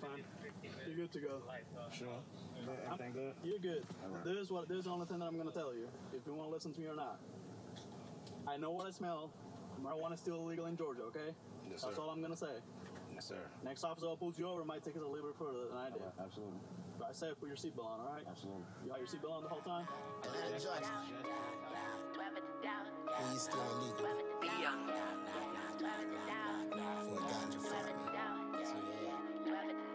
boss man. You're good to go. Sure. Everything good? You're good. This is what this is the only thing that I'm gonna tell you. If you want to listen to me or not. I know what I smell. Marijuana is still illegal in Georgia, okay? Yes, That's all I'm gonna say. Yes, sir. Next officer that pulls you over might take us a little bit further than I did. Absolutely. But I said put your seatbelt on, all right? Absolutely. You got your seatbelt on the whole time? Atlanta, Georgia. When you still illegal. For a ganja fuck. Yeah,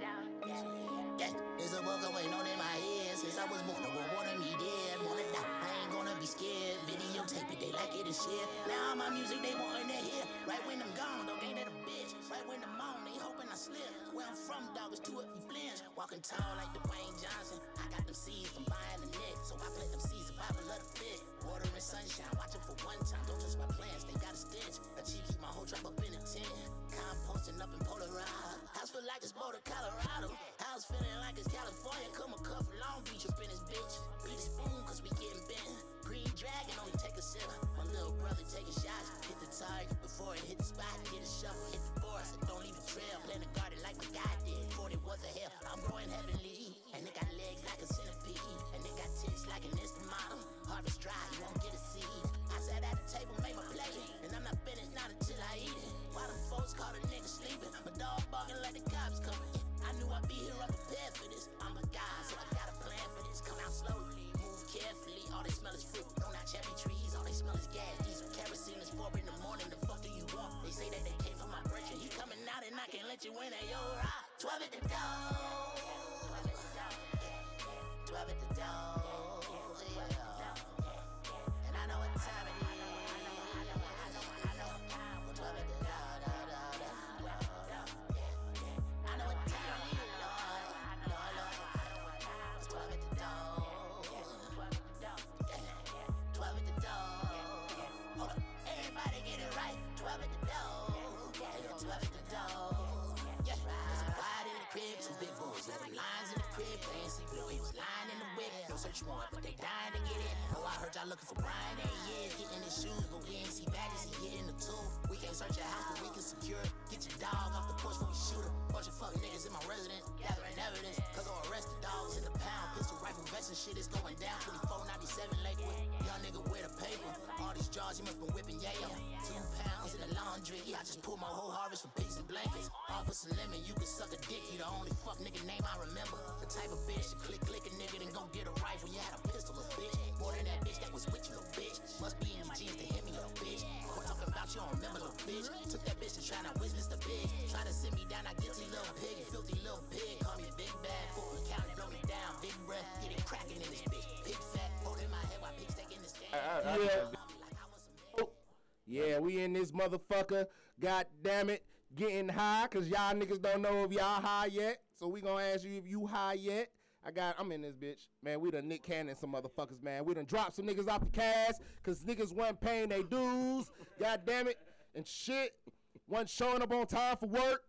there's a bug waiting on in my head since I was born. No one wanted me dead, wanna die. I ain't gonna be scared. Videotape it, they like it and shit. Now all my music they wantin' to hear. Right when I'm gone, don't ain't it a bitch. Right when I'm on, they hoping I slip. Where I'm from, dog, is two if you flinch. Walking tall like Dwayne Johnson. I got them seeds from buying the net, so I plant them seeds I love the fish. Water and sunshine, watching for one time. Don't touch my plants, they got a stench. A cheap keep my whole trap up in a tent. Composting up in Polaroid. House feel like it's Boulder, Colorado. House feeling like it's California. Come a cup Long Beach up in this bitch. Beat a spoon, cause we getting bent. Green dragon, only take a sip. My little brother taking shots. Hit the target before it hit the spot. Get a shovel, hit the forest, don't leave a trail. Plant a garden like my guy did. 40 was a hell. I'm growing heavenly. And it got legs like a centipede. And it got tits like an instrumental. Harvest dry, you won't get a seed. I sat at the table, made my plate. And I'm not finished, not until I eat it. Why them folks call a nigga sleeping? My dog barking like the cops coming. I knew I'd be here, I'm prepared for this. I'm a guy, so I got a plan for this. Come out slowly, move carefully. All they smell is fruit, no not cherry trees. All they smell is gas. Diesel kerosene is four in the morning. The fuck do you want? They say that they came from my branch and he coming out and I can't let you in. Hey, yo, rock. 12 at the door. 12 at the door. The. I just pulled my whole harvest for pigs and blankets. Offer some lemon, you can suck a dick. You the only fuck nigga name I remember. The type of bitch to click, click a nigga, then go get a rifle. You had a pistol, a bitch. More than that bitch that was with you, little bitch. Must be in your jeans to hit me, little bitch. Quit talking about you don't remember, little bitch. Took that bitch to try to witness the big. Try to sit me down, I guilty little pig, filthy little pig. Call me big bad, fool, count it, blow me down. Big breath, get it cracking in this bitch. Big fat, holding my head while pigs taking this game. Yeah. Yeah, we in this motherfucker. God damn it. Getting high, cause y'all niggas don't know if y'all high yet. So we gonna ask you if you high yet. I got I'm in this bitch. Man, we done Nick Cannon some motherfuckers, man. We done dropped some niggas off the cast, cause niggas wasn't paying their dues. God damn it. And shit. Wasn't showing up on time for work.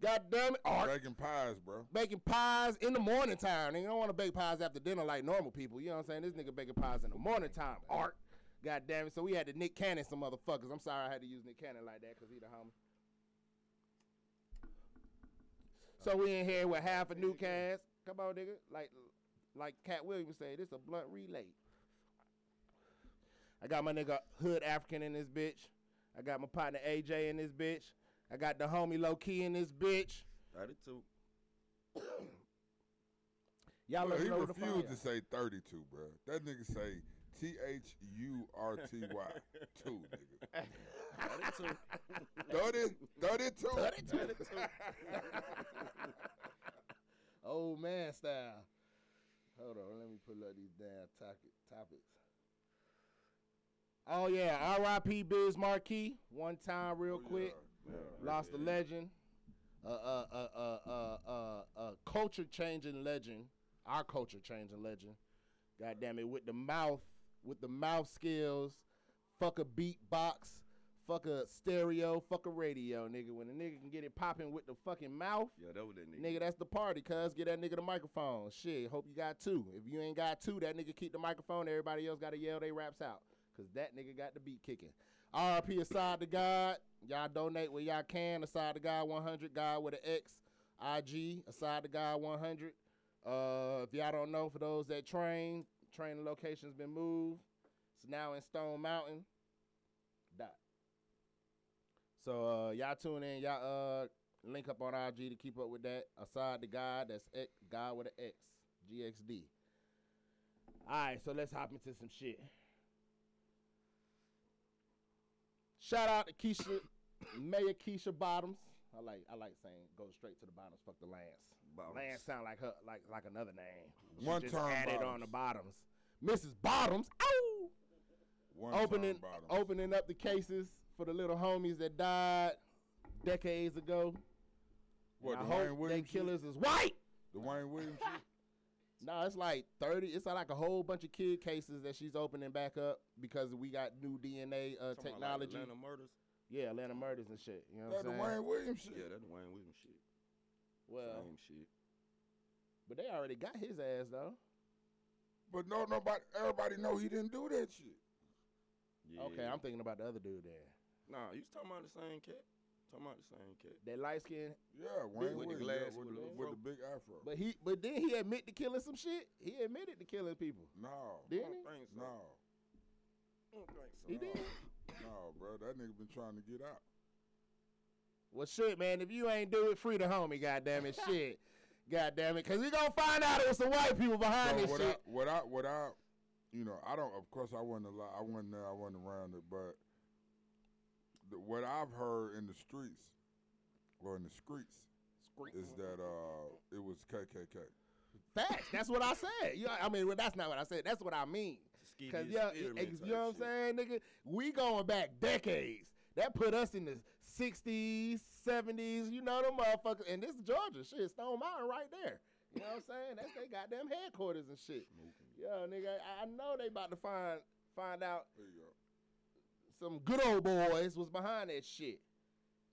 God damn it. Art. Baking pies, bro. Baking pies in the morning time. Nigga don't want to bake pies after dinner like normal people. You know what I'm saying? This nigga baking pies in the morning time. Art. God damn it. So we had to Nick Cannon some motherfuckers. I'm sorry I had to use Nick Cannon like that because he the homie. So we in here with half a new cast. Come on, nigga. Like like Katt Williams say, this a blunt relay. I got my nigga Hood African in this bitch. I got my partner AJ in this bitch. I got the homie Low Key in this bitch. 32. Y'all Bro, let he me know the refused to say 32, bro. That nigga say T H U R T Y. Two, nigga. 32. 32. 32. Old man style. Hold on, let me pull up these damn topic, topics. Oh yeah, R.I.P. Biz Markie. One time, real quick. Lost a legend. Uh, uh, uh, uh, uh, uh, uh, culture changing legend. Our culture changing legend. God damn it, with the mouth, with the mouth skills. Fuck a beatbox. Fuck a stereo. Fuck a radio, nigga. When a nigga can get it popping with the fucking mouth. Yeah, that was that nigga. Nigga, that's the party, cuz. Get that nigga the microphone. Shit, hope you got two. If you ain't got two, that nigga keep the microphone. Everybody else got to yell they raps out. Cause that nigga got the beat kicking. RP aside to God. Y'all donate where y'all can. Aside to God 100. God with an X. IG, Aside to God 100. Uh, if y'all don't know, for those that train, training location's been moved. It's now in Stone Mountain. Dot. So uh, y'all tune in. Y'all uh, link up on IG to keep up with that. Aside the Guy, that's X, Guy with an X, GXD. All right, so let's hop into some shit. Shout out to Keisha, Mayor Keisha Bottoms. I like I like saying go straight to the bottoms. Fuck the Lance. Bottoms. Lance sound like her like like another name. She One just term added on the Bottoms. bottoms. Mrs. Bottoms. Ow! One opening time bottoms. opening up the cases for the little homies that died decades ago. What, And Dwayne I hope they Williams shit? killers is white. Dwayne Williams shit? No, it's like thirty. It's like a whole bunch of kid cases that she's opening back up because we got new DNA uh, Talking about, like, technology. Atlanta murders. yeah, Atlanta murders and shit. You know what I'm saying? Dwayne Williams shit. Yeah, that Dwayne Williams shit. Well, Same shit. but they already got his ass though. But no, nobody, everybody know he didn't do that shit. Yeah. Okay, I'm thinking about the other dude there. Nah, you was talking about the same cat. Talking about the same cat. That light skin, Yeah, Wayne with the Williams glass, yeah, with, with the, the with the big afro. but he, but then he admit to killing some shit. He admitted to killing people, no, I didn't don't he? think so. no, I don't think so. He did. no, bro. That nigga been trying to get out. Well, shit, man. If you ain't do it, free the homie. Goddamn it, shit. Goddamn it, cause we gonna find out it was some white people behind So this what shit. I, what I, what I, you know, I don't. Of course, I wasn't alive. I wasn't there. I wasn't around it. But the, what I've heard in the streets, or in the streets, is that uh, it was KKK. Facts. That's what I said. You know, I mean, well, that's not what I said. That's what I mean. Skeevy Cause yeah, experiment ex- type you know what I'm saying, nigga. We going back decades. That put us in the '60s, '70s. You know them motherfuckers. And this Georgia shit, Stone Mountain right there. You know what I'm saying? That's they goddamn headquarters and shit. Yeah, nigga. I, know they about to find find out There you go. some good old boys was behind that shit.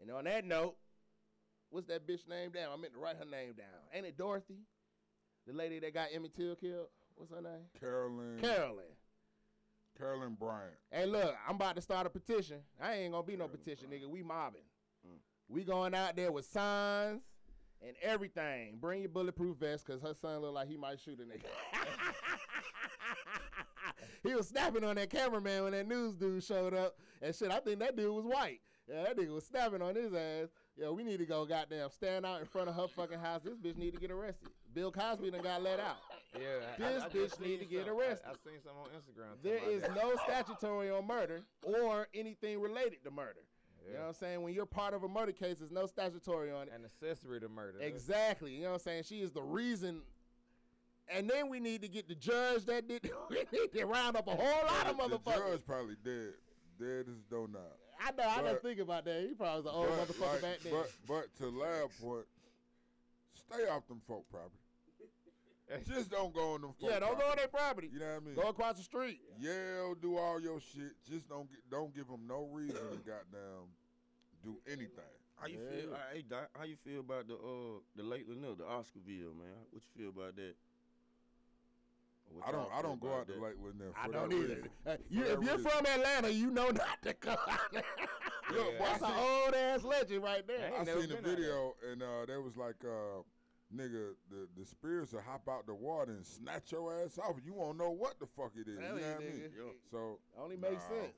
And on that note, what's that bitch name down? I meant to write her name down. Ain't it Dorothy? The lady that got Emmett Till killed? What's her name? Carolyn. Carolyn. Carolyn Bryant. Hey, look, I'm about to start a petition. I ain't gonna be no petition, nigga. We mobbing. Mm. We going out there with signs and everything. Bring your bulletproof vest, cause her son look like he might shoot a nigga. he was snapping on that cameraman when that news dude showed up, and shit. I think that dude was white. Yeah, that nigga was snapping on his ass. Yo, we need to go goddamn stand out in front of her fucking house. This bitch need to get arrested. Bill Cosby done got let out. Yeah, This I, I bitch need seen to get some- arrested. I, I seen some on Instagram. There talking is about that. no statutory on murder or anything related to murder. You know what I'm saying? When you're part of a murder case, there's no statutory on it. an accessory to murder. Exactly. You know what I'm saying? She is the reason. And then we need to get the judge that did. we need to round up a whole lot of motherfuckers. The motherfuckers. judge probably dead. Dead as dough now. I know. I But- didn't think about that. He probably was an old But, motherfucker like, back then. But but to lab point, stay off them folk property. Just don't go on them folk yeah, don't go on their property. You know what I mean? Go across the street. Yell, do all your shit. Just don't get, don't give them no reason to goddamn do anything. How you feel? uh, Hey, Doc, how you feel about the uh the Lake Lanier, the Oscarville, man? What you feel about that? Or what I don't I don't go out to that? Lake with them. I don't either. reason. You, if you're reason. from Atlanta, you know not to go out there. Look, That's an old ass legend right there. ain't I seen the been out there. video and uh, there was like, uh, nigga, the the spirits will hop out the water and snatch your ass off. You won't know what the fuck it is. Tell you know what I mean? nigga. Yo. So Only makes Nah. sense.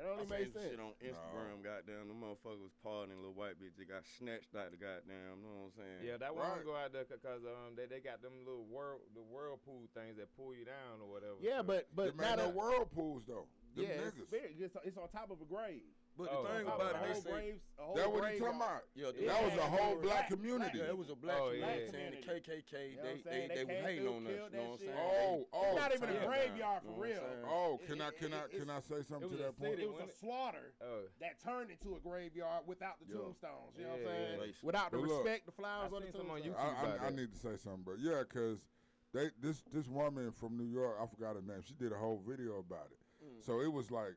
It only I makes sense. shit on Instagram, goddamn. The motherfucker was partying, little white bitch. They got snatched out the goddamn. You know what I'm saying? Yeah, that one Right. don't go out there because um they, they got them little whirl the whirlpool things that pull you down or whatever. Yeah, so- but but the man, not no a, whirlpools though. Them yeah, it's, niggas. It's, it's on top of a grave. But Oh, the thing about it, a they whole say, a whole That what he talking yard. about? Yeah, the- that was a whole black- black black- community. yeah, it was a black Oh, community yeah. saying the KKK. You know what they they They they, were hating on us. You know what I'm saying? Oh, oh, It's not even a graveyard You for know what I'm real. saying? Oh, It- can I it- can I can I say something to that point? It was a slaughter Oh. that turned into a graveyard without the tombstones. You know what I'm saying? Without the respect, the flowers on the seen tombstones. I, about I, I that. need to say something, but yeah, cause they this this woman from New York, I forgot her name. She did a whole video about it. So it was like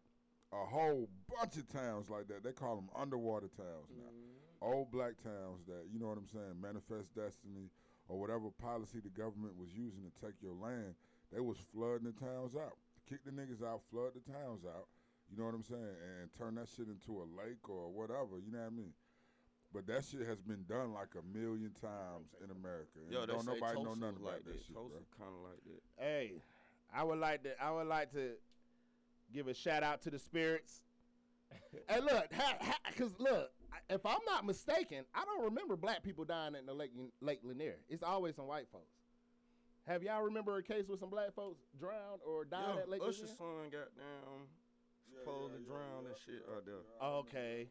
a whole bunch of towns like that. They call them underwater towns now. Mm-hmm. Old black towns that you know what I'm saying, manifest destiny or whatever policy the government was using to take your land. They was flooding the towns out, kick the niggas out, flood the towns out. You know what I'm saying, and turn that shit into a lake or whatever. You know what I mean? But that shit has been done like a million times in America. And Yo, they don't say nobody know nothing was about like that, shit. Tulsa kind of like that. Hey, I would like to. I would like to give a shout out to the spirits. hey, look, ha, ha, cause look, if I'm not mistaken, I don't remember black people dying in the Lake Lake Lanier. It's always some white folks. Have y'all remember a case with some black folks drowned or died Yo, at Lake Usher's Lanier? son got down, supposed to drown and shit out there. Okay,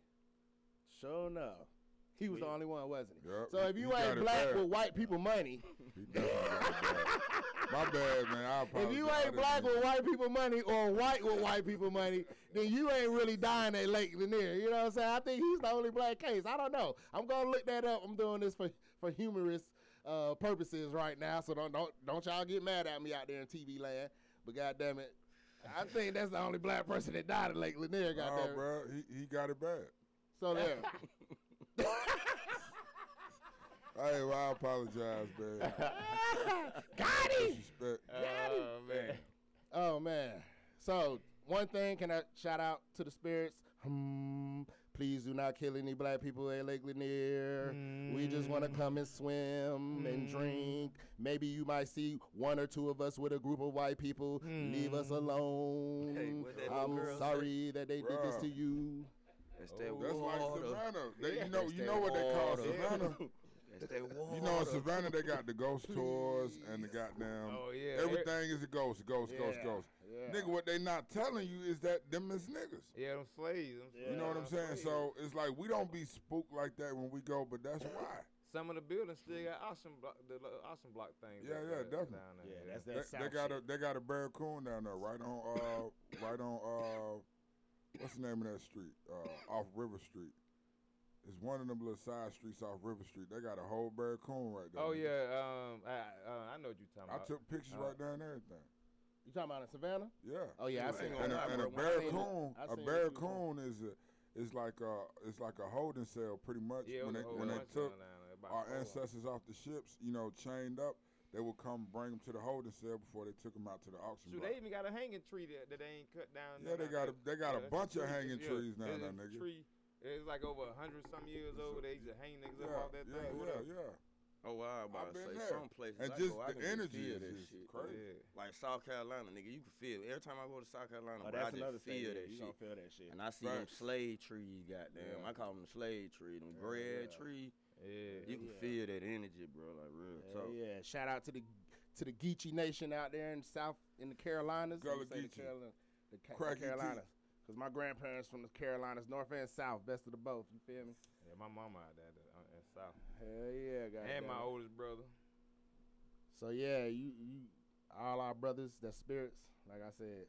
sure enough. He was the only one, wasn't he? Yup, So if you he ain't black bad. with white people money, He definitely got it bad. My bad, man. I. If you ain't black with white people money or white with white people money, then you ain't really dying at Lake Lanier. You know what I'm saying? I think he's the only black case. I don't know. I'm gonna look that up. I'm doing this for for humorous uh, purposes right now. So don't don't don't y'all get mad at me out there in TV land. But goddamn it, I think that's the only black person that died at Lake Lanier. Nah, Goddamn. it. bro. He, he got it bad. So there. Hey, well, I apologize, man. Got him. Disrespect. Oh man. Oh man. So one thing, can I shout out to the spirits? Hmm. Please do not kill any black people at Lake Lanier. We just want to hmm. come and swim and hmm. drink. Maybe you might see one or two of us with a group of white people. Leave us hmm. alone. Hey, what that little I'm girl sorry that they did this to you. That's that That's like water. Savannah. They, Yeah, you know, that's you know what they call water. Savannah. That's that water. You know, in Savannah they got the ghost tours and the goddamn. Oh yeah. Everything is a ghost, ghost, ghost, Yeah, ghost. yeah. Nigga, what they not telling you is that them is niggas. Yeah, them slaves. Them You know what I'm saying? slaves. So it's like we don't be spooked like that when we go, but that's why. some of the buildings still got auction block, the little auction block things. Yeah, up yeah, there, definitely. Down there, Yeah, yeah. that's They, that they South got shit. a they got a barracoon down there, right on uh right on uh what's the name of that street? Uh off River Street. It's one of them little side streets off River Street. They got a whole barracoon right there. Oh yeah, um, I uh, I know what you're talking about. I about. took pictures right there and everything. You talking about in Savannah? Yeah. Oh yeah, I Yeah, seen ain't And one. a, and a bro. I seen it. barracoon, I a seen it barracoon is a, is like a it's like a holding cell pretty much. yeah, when they when they took them down there, about our ancestors off the ships, you know, chained up, they would come bring them to the holding cell before they took them out to the auction Shoot, block. they even got a hanging tree that, that they ain't cut down. Yeah, they got a they got a Yeah, bunch of hanging Yeah, trees now, it's there, nigga. Tree, it's like over a hundred some years old. They used to hang niggas Yeah, up off that yeah, thing. yeah, yeah. Oh wow, I'm I've about to been say there. some places And I just go, I the can energy feel is that just shit. crazy. Yeah. Like South Carolina, nigga, you can feel. Every time I go to South Carolina, Oh, bro, I that's just another thing. feel yeah, that you shit. gonna feel that shit. And I see them slave trees, goddamn. Yeah. I call them the slave tree, them Yeah, bread yeah. tree. Yeah. You can Yeah. feel that energy, bro. Like real Yeah, talk. yeah. Shout out to the to the Geechee Nation out there in South in the Carolinas. Gullah You say the, Carolina, the, Ca- the Cracky teeth. Carolinas. Cause my grandparents from the Carolinas, North and South, best of the both. You feel me? Yeah, my mama out there uh, in South, Hell yeah, goddamn. and my oldest brother. So yeah, you you all our brothers, that spirits. Like I said,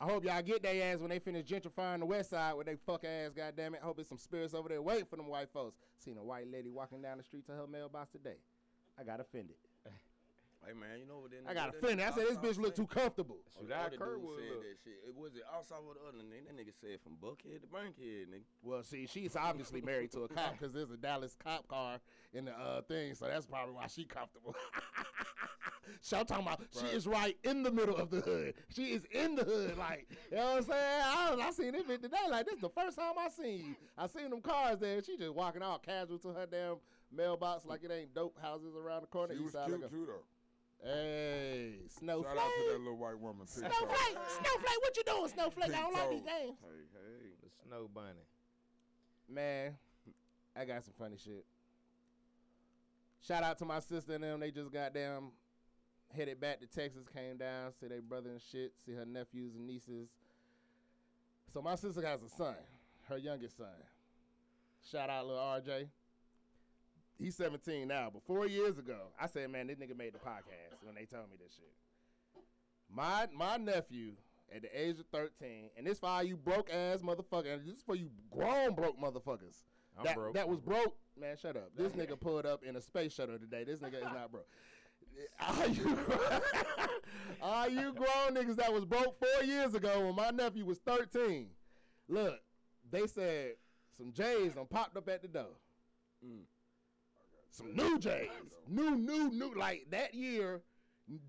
I hope y'all get their ass when they finish gentrifying the West Side with they fuck ass. Goddamn it! I Hope it's some spirits over there waiting for them white folks. Seen a white lady walking down the street to her mailbox today. I got offended. Hey man, you know what? That I got what that offended. I said this outside bitch look too comfortable. Shoot, the I other Kurt said that shit. It was it outside with the other nigga. That nigga said from Buckhead to Bankhead, nigga. Well, see, she's obviously married to a cop because there's a Dallas cop car in the uh, thing, so that's probably why she comfortable. so I'm talking about she is right in the middle of the hood. She is in the hood, like you know what I'm saying. I, I seen it today. Like this is the first time I seen you. I seen them cars there. She just walking out casual to her damn mailbox like it ain't dope houses around the corner. She east was side cute like a- too though. Hey, Snowflake. Shout out to that little white woman. Pixar. Snowflake, Snowflake, what you doing, Snowflake? I don't like these Pink games. Hey, hey. The snow bunny. Man, I got some funny shit. Shout out to my sister and them. They just got down, headed back to Texas, came down, see their brother and shit, see her nephews and nieces. So my sister has a son, her youngest son. Shout out little RJ. He's 17 now, but four years ago, I said, man, this nigga made the podcast when they told me this shit. My my nephew at the age of 13, and this for all you broke ass motherfuckers, and this is for you grown broke motherfuckers. I'm that, broke. that was broke. Man, shut up. This nigga pulled up in a space shuttle today. This nigga is not broke. Are you, are you grown niggas that was broke four years ago when my nephew was 13, look, they said some J's done popped up at the door. Mm. Some new J's. New, new, new. Like that year,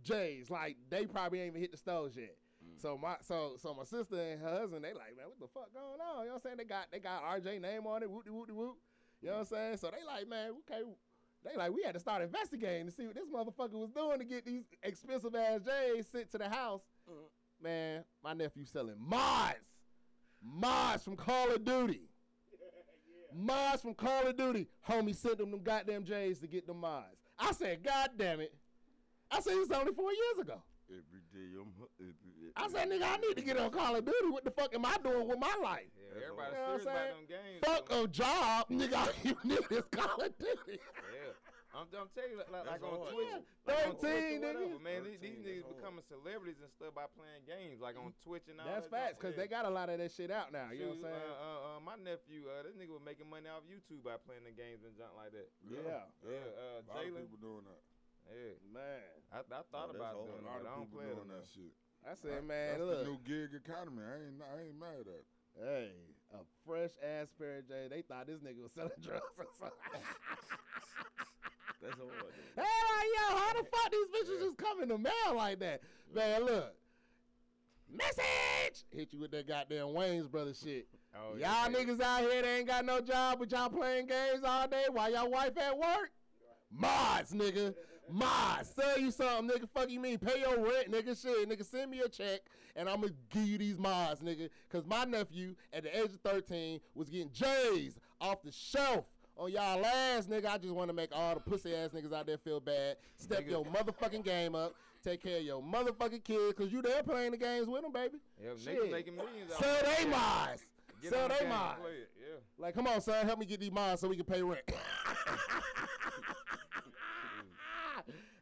J's. Like they probably ain't even hit the stores yet. Mm. So my so so my sister and her husband, they like, man, what the fuck going on? You know what I'm saying? They got they got RJ name on it, whoop de whoop de whoop. You know what I'm saying? So they like, man, okay. They like, we had to start investigating to see what this motherfucker was doing to get these expensive ass J's sent to the house. Mm. Man, my nephew selling mods. Mods from Call of Duty. Mods from Call of Duty. Homie sent them them goddamn J's to get them mods. I said, God damn it. I said, this was only four years ago. Every day I'm. Every, I said, nigga, I need to get on Call of Duty. What the fuck am I doing with my life? Yeah, everybody You know I'm serious about saying? them games. Fuck though. a job, nigga. All you need is Call of Duty. Yeah. I'm, I'm telling you, like, like, on hard. Twitch, Yeah, like on 13, Twitch or nigga. whatever, man. These, 13, these that's niggas becoming celebrities and stuff by playing games, like on Twitch and all That's that. facts, because they got a lot of that shit out now. You know what I'm saying? Uh, uh, uh, my nephew, uh, this nigga was making money off YouTube by playing the games and junk like that. yeah. Yeah, uh, A lot of Jalen. people doing that. Yeah, Man. I, I thought that's about doing A it, but I don't play it doing that shit. I said, man, That's look. the new gig economy. I ain't, I ain't mad at it. Hey, a fresh ass pair of J. They thought this nigga was selling drugs or something. That's hey, yo, how the fuck these bitches just come in the mail like that? Man, look. Message! Hit you with that goddamn Wayne's brother shit. Oh, y'all yeah, yeah. niggas out here that ain't got no job, but y'all playing games all day while y'all wife at work? Mods, nigga. Mods. Sell you something, nigga. Fuck you mean? Pay your rent, nigga. Shit, nigga. Send me a check and I'm gonna give you these mods, nigga. Cause my nephew at the age of 13 was getting J's off the shelf. On y'all ass, nigga. I just want to make all the pussy ass niggas out there feel bad. Step Nigga. your motherfucking game up. Take care of your motherfucking kids, cause you there playing the games with them, baby. Yeah, Shit. niggas making millions out Sell they mods. Sell they game and mods. play it, Yeah. Like, come on, son, help me get these mods so we can pay rent.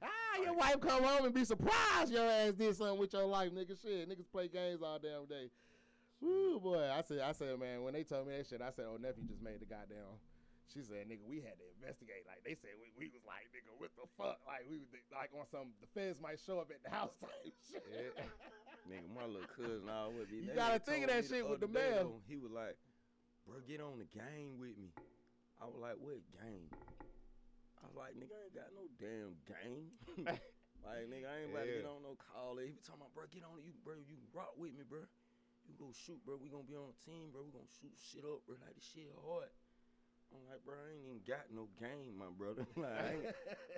ah, your wife come home and be surprised your ass did something with your life, nigga. Shit, niggas play games all damn day. Woo, boy. I said, I said, man, when they told me that shit, I said, oh, nephew just made the goddamn. She said, nigga, we had to investigate. Like, they said, we, we was like, nigga, what the fuck? Like, we was like on some, the feds might show up at the house type shit. Yeah. Nigga, my little cousin always be. You gotta think of that shit with the mail. He was like, bro, get on the game with me. I was like, what game? I was like, nigga, I ain't got no damn game. like, nigga, I ain't about to get on no call. He was talking about, bro, get on you, bro. You rock with me, bro. You go shoot, bro. We gonna be on a team, bro. We gonna shoot shit up, bro. Like, this shit hard. I'm like, bro, I ain't even got no game, my brother. like, I ain't,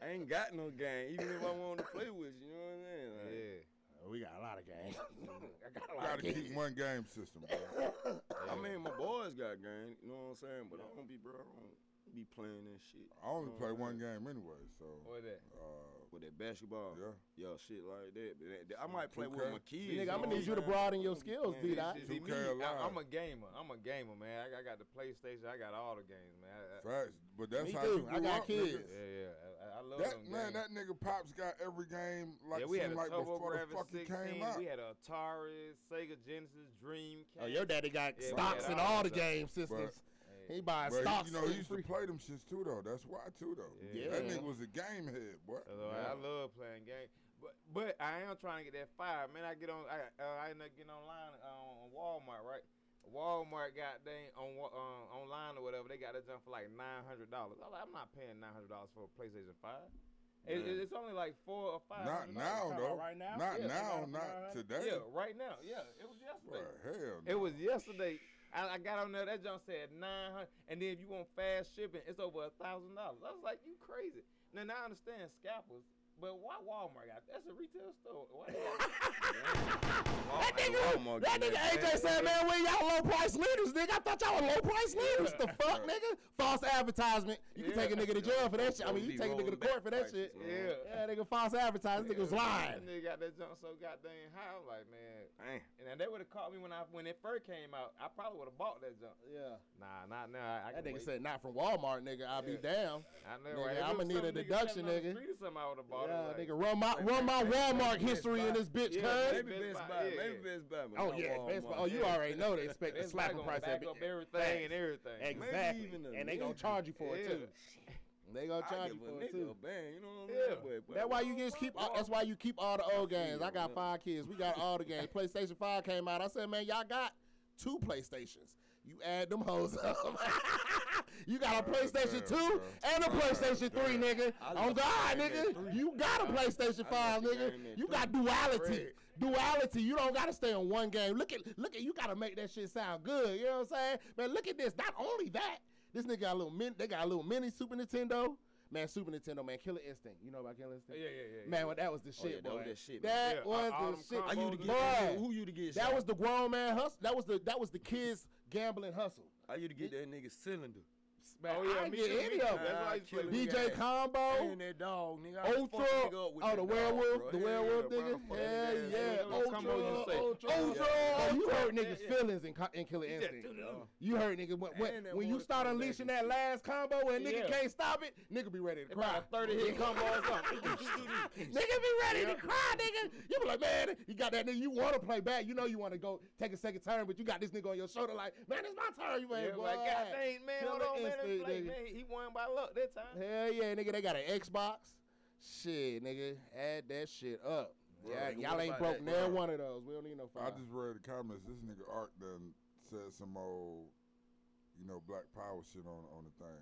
I ain't got no game, even if I wanted to play with you. You know what I'm saying? Like, Yeah. We got a lot of games. I got a lot Gotta of games. keep one game system, bro. I mean, my boys got game, you know what I'm saying? But I don't be, bro, I don't be playing that shit. I only you play what one game anyway, so What that? uh, With that basketball, yeah. yeah, shit like that. But that- that- I might play with 2K. my kids. Nigga, I'ma need what you to broaden your I don't be skills, playing B-Dot. that See, shit. me, 2K I, alive. I'm a gamer. I'm a gamer, man. I, I got the PlayStation. I got all the games, man. I, I, Facts. But that's Me how too. you I got up, kids. nigga. yeah, yeah. I, I love That them man, games. that nigga Pops got every game like yeah, we had a like before the TurboGrafx fuck 16. came out. We had a Atari, Sega Genesis, Dreamcast. Oh, your daddy got Yeah, stocks in all all the stuff. game systems. Hey, he buying But stocks. he, you know, he used free. to play them shits too, though. That's why too, though. Yeah. That nigga was a game head, boy. So, I love playing games. But but I am trying to get that five. Man, I get on I uh, I end up getting online uh, on Walmart, right? Walmart got dang on wa- uh, online or whatever. They got that junk for like nine hundred dollars. I'm, like, I'm not paying nine hundred dollars for a PlayStation Five. It, Man. it's only like four or five. Not now, though. right now? Not Yeah, now, they got it for not today. Yeah, right now. Yeah, it was yesterday. Boy, hell no. It was yesterday. I, I got on there. That junk said nine hundred, and then if you want fast shipping, it's over a thousand dollars. I was like, you crazy. Now, now I understand scalpers, but why Walmart got that's a retail store? Why That nigga, Walmart that nigga AJ said, man, we y'all low price leaders, nigga. I thought y'all were low price leaders. The fuck, nigga? False advertisement. You can take a nigga to jail for that shit. I mean, you Be take a nigga to court for that back shit. prices, Yeah. man. Yeah, nigga, false advertising. Nigga was lying. That nigga got that junk so goddamn high. I'm like, man. Damn. And then they would have caught me when I when it first came out. I probably would have bought that junk. Yeah. Nah, not now. I, I That nigga wait. said not from Walmart, nigga. I'll be Yeah. damn. I know. Nigga, right? I'ma need a deduction, selling on the nigga. something, I would have bought Yeah, like- nigga, run my run my Walmart history in this bitch, Yeah, cuz. Maybe Best Best Buy, Buy. yeah. Maybe Best Buy. but Oh not yeah, Best Buy. Oh, you Yeah. already know they expect the Best Buy slapping gonna price. back every- up everything and everything. Exactly. even a And they gonna charge you for it too. They gonna charge you for it too. a band, you know what I'm Yeah. saying? But- but That's why you just keep. That's why you keep all the old games. I got five kids. We got all the games. PlayStation Five came out. I said, man, y'all got two PlayStations. You add them hoes up. you got a PlayStation damn, Two and a God PlayStation Three, damn. nigga. I On left the God, nigga, you got a PlayStation I Five, left nigga. You got duality. Duality. You don't gotta stay on one game. Look at, look at. You gotta make that shit sound good. You know what I'm saying? Man, look at this. Not only that. This nigga got a little min. They got a little mini Super Nintendo. Man, Super Nintendo, man, Killer Instinct. You know about Killer Instinct? Yeah, yeah, yeah. Man, well, that was the Oh, yeah, shit, that was the shit, That man. Yeah, was all the shit. combos you to get Boy, who you to get that shot? was the grown man hustle. That was the that was the kids gambling hustle. I used to get that nigga cylinder. Man, Oh, yeah, I me get any of That's them. why I used to play Killer with DJ. Combo, And that dog, nigga. Ultra, fuck up with oh the werewolf, the werewolf yeah, nigga, yeah, yeah, Ultra. Ultra, Ultra. Oh, you Yeah, hurt niggas' yeah. feelings in, Killer Yeah, Instinct. You hurt nigga when, when, you start unleashing that last combo and nigga can't stop it, nigga be ready to cry. 30 hit combo or something. nigga be ready to cry, nigga. You be like, man, you got that nigga. You want to play back. You know you want to go take a second turn, but you got this nigga on your shoulder like, man, it's my turn. You Yeah, ain't boy. like, God dang, man, hold on, man. Let's Instinct, play, nigga. man. He won by luck that time. Hell yeah, nigga. They got an Xbox. Shit, nigga. Add that shit up. Bro, Yeah, nigga, y'all ain't broke that, never one of those. We don't need no I just read the comments. This nigga Art done said some old, you know, Black Power shit on on the thing.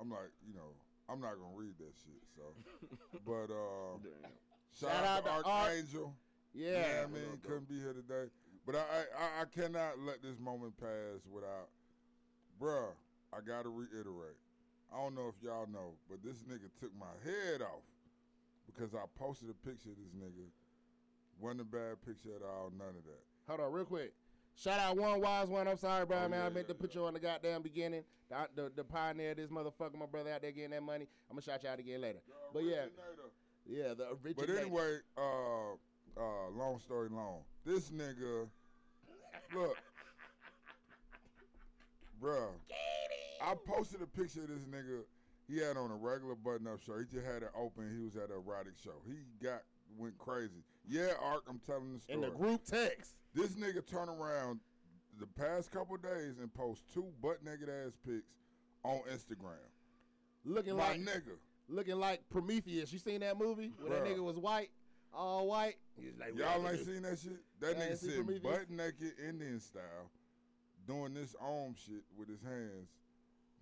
I'm like, you know, I'm not gonna read that shit. So, but uh, shout, Shout out, out to to Art. Archangel. yeah. You know I mean, up, couldn't be here today. But I, I I- I cannot let this moment pass without, bruh. I gotta reiterate. I don't know if y'all know, but this nigga took my head off because I posted a picture of this nigga. Wasn't a bad picture at all. None of that. Hold on, real quick. Shout out one wise one. I'm sorry, bro, Oh, man. I meant yeah, to put yeah. you on the goddamn beginning. The, the, the pioneer this motherfucker, my brother out there getting that money. I'm gonna shout you out again later. But yeah, yeah, the original. But anyway, uh, uh, long story long. This nigga, look, bruh. I posted a picture of this nigga. He had on a regular button-up shirt. He just had it open. He was at an erotic show. He got went crazy. Yeah, Ark, I'm telling the story. in the group text. This nigga turn around the past couple days and post two butt naked ass pics on Instagram. Looking My like nigga. looking like Prometheus. You seen that movie where that nigga was white, all white? He was like, Y'all ain't seen that shit? That nigga sitting butt naked Indian style, doing this arm shit with his hands,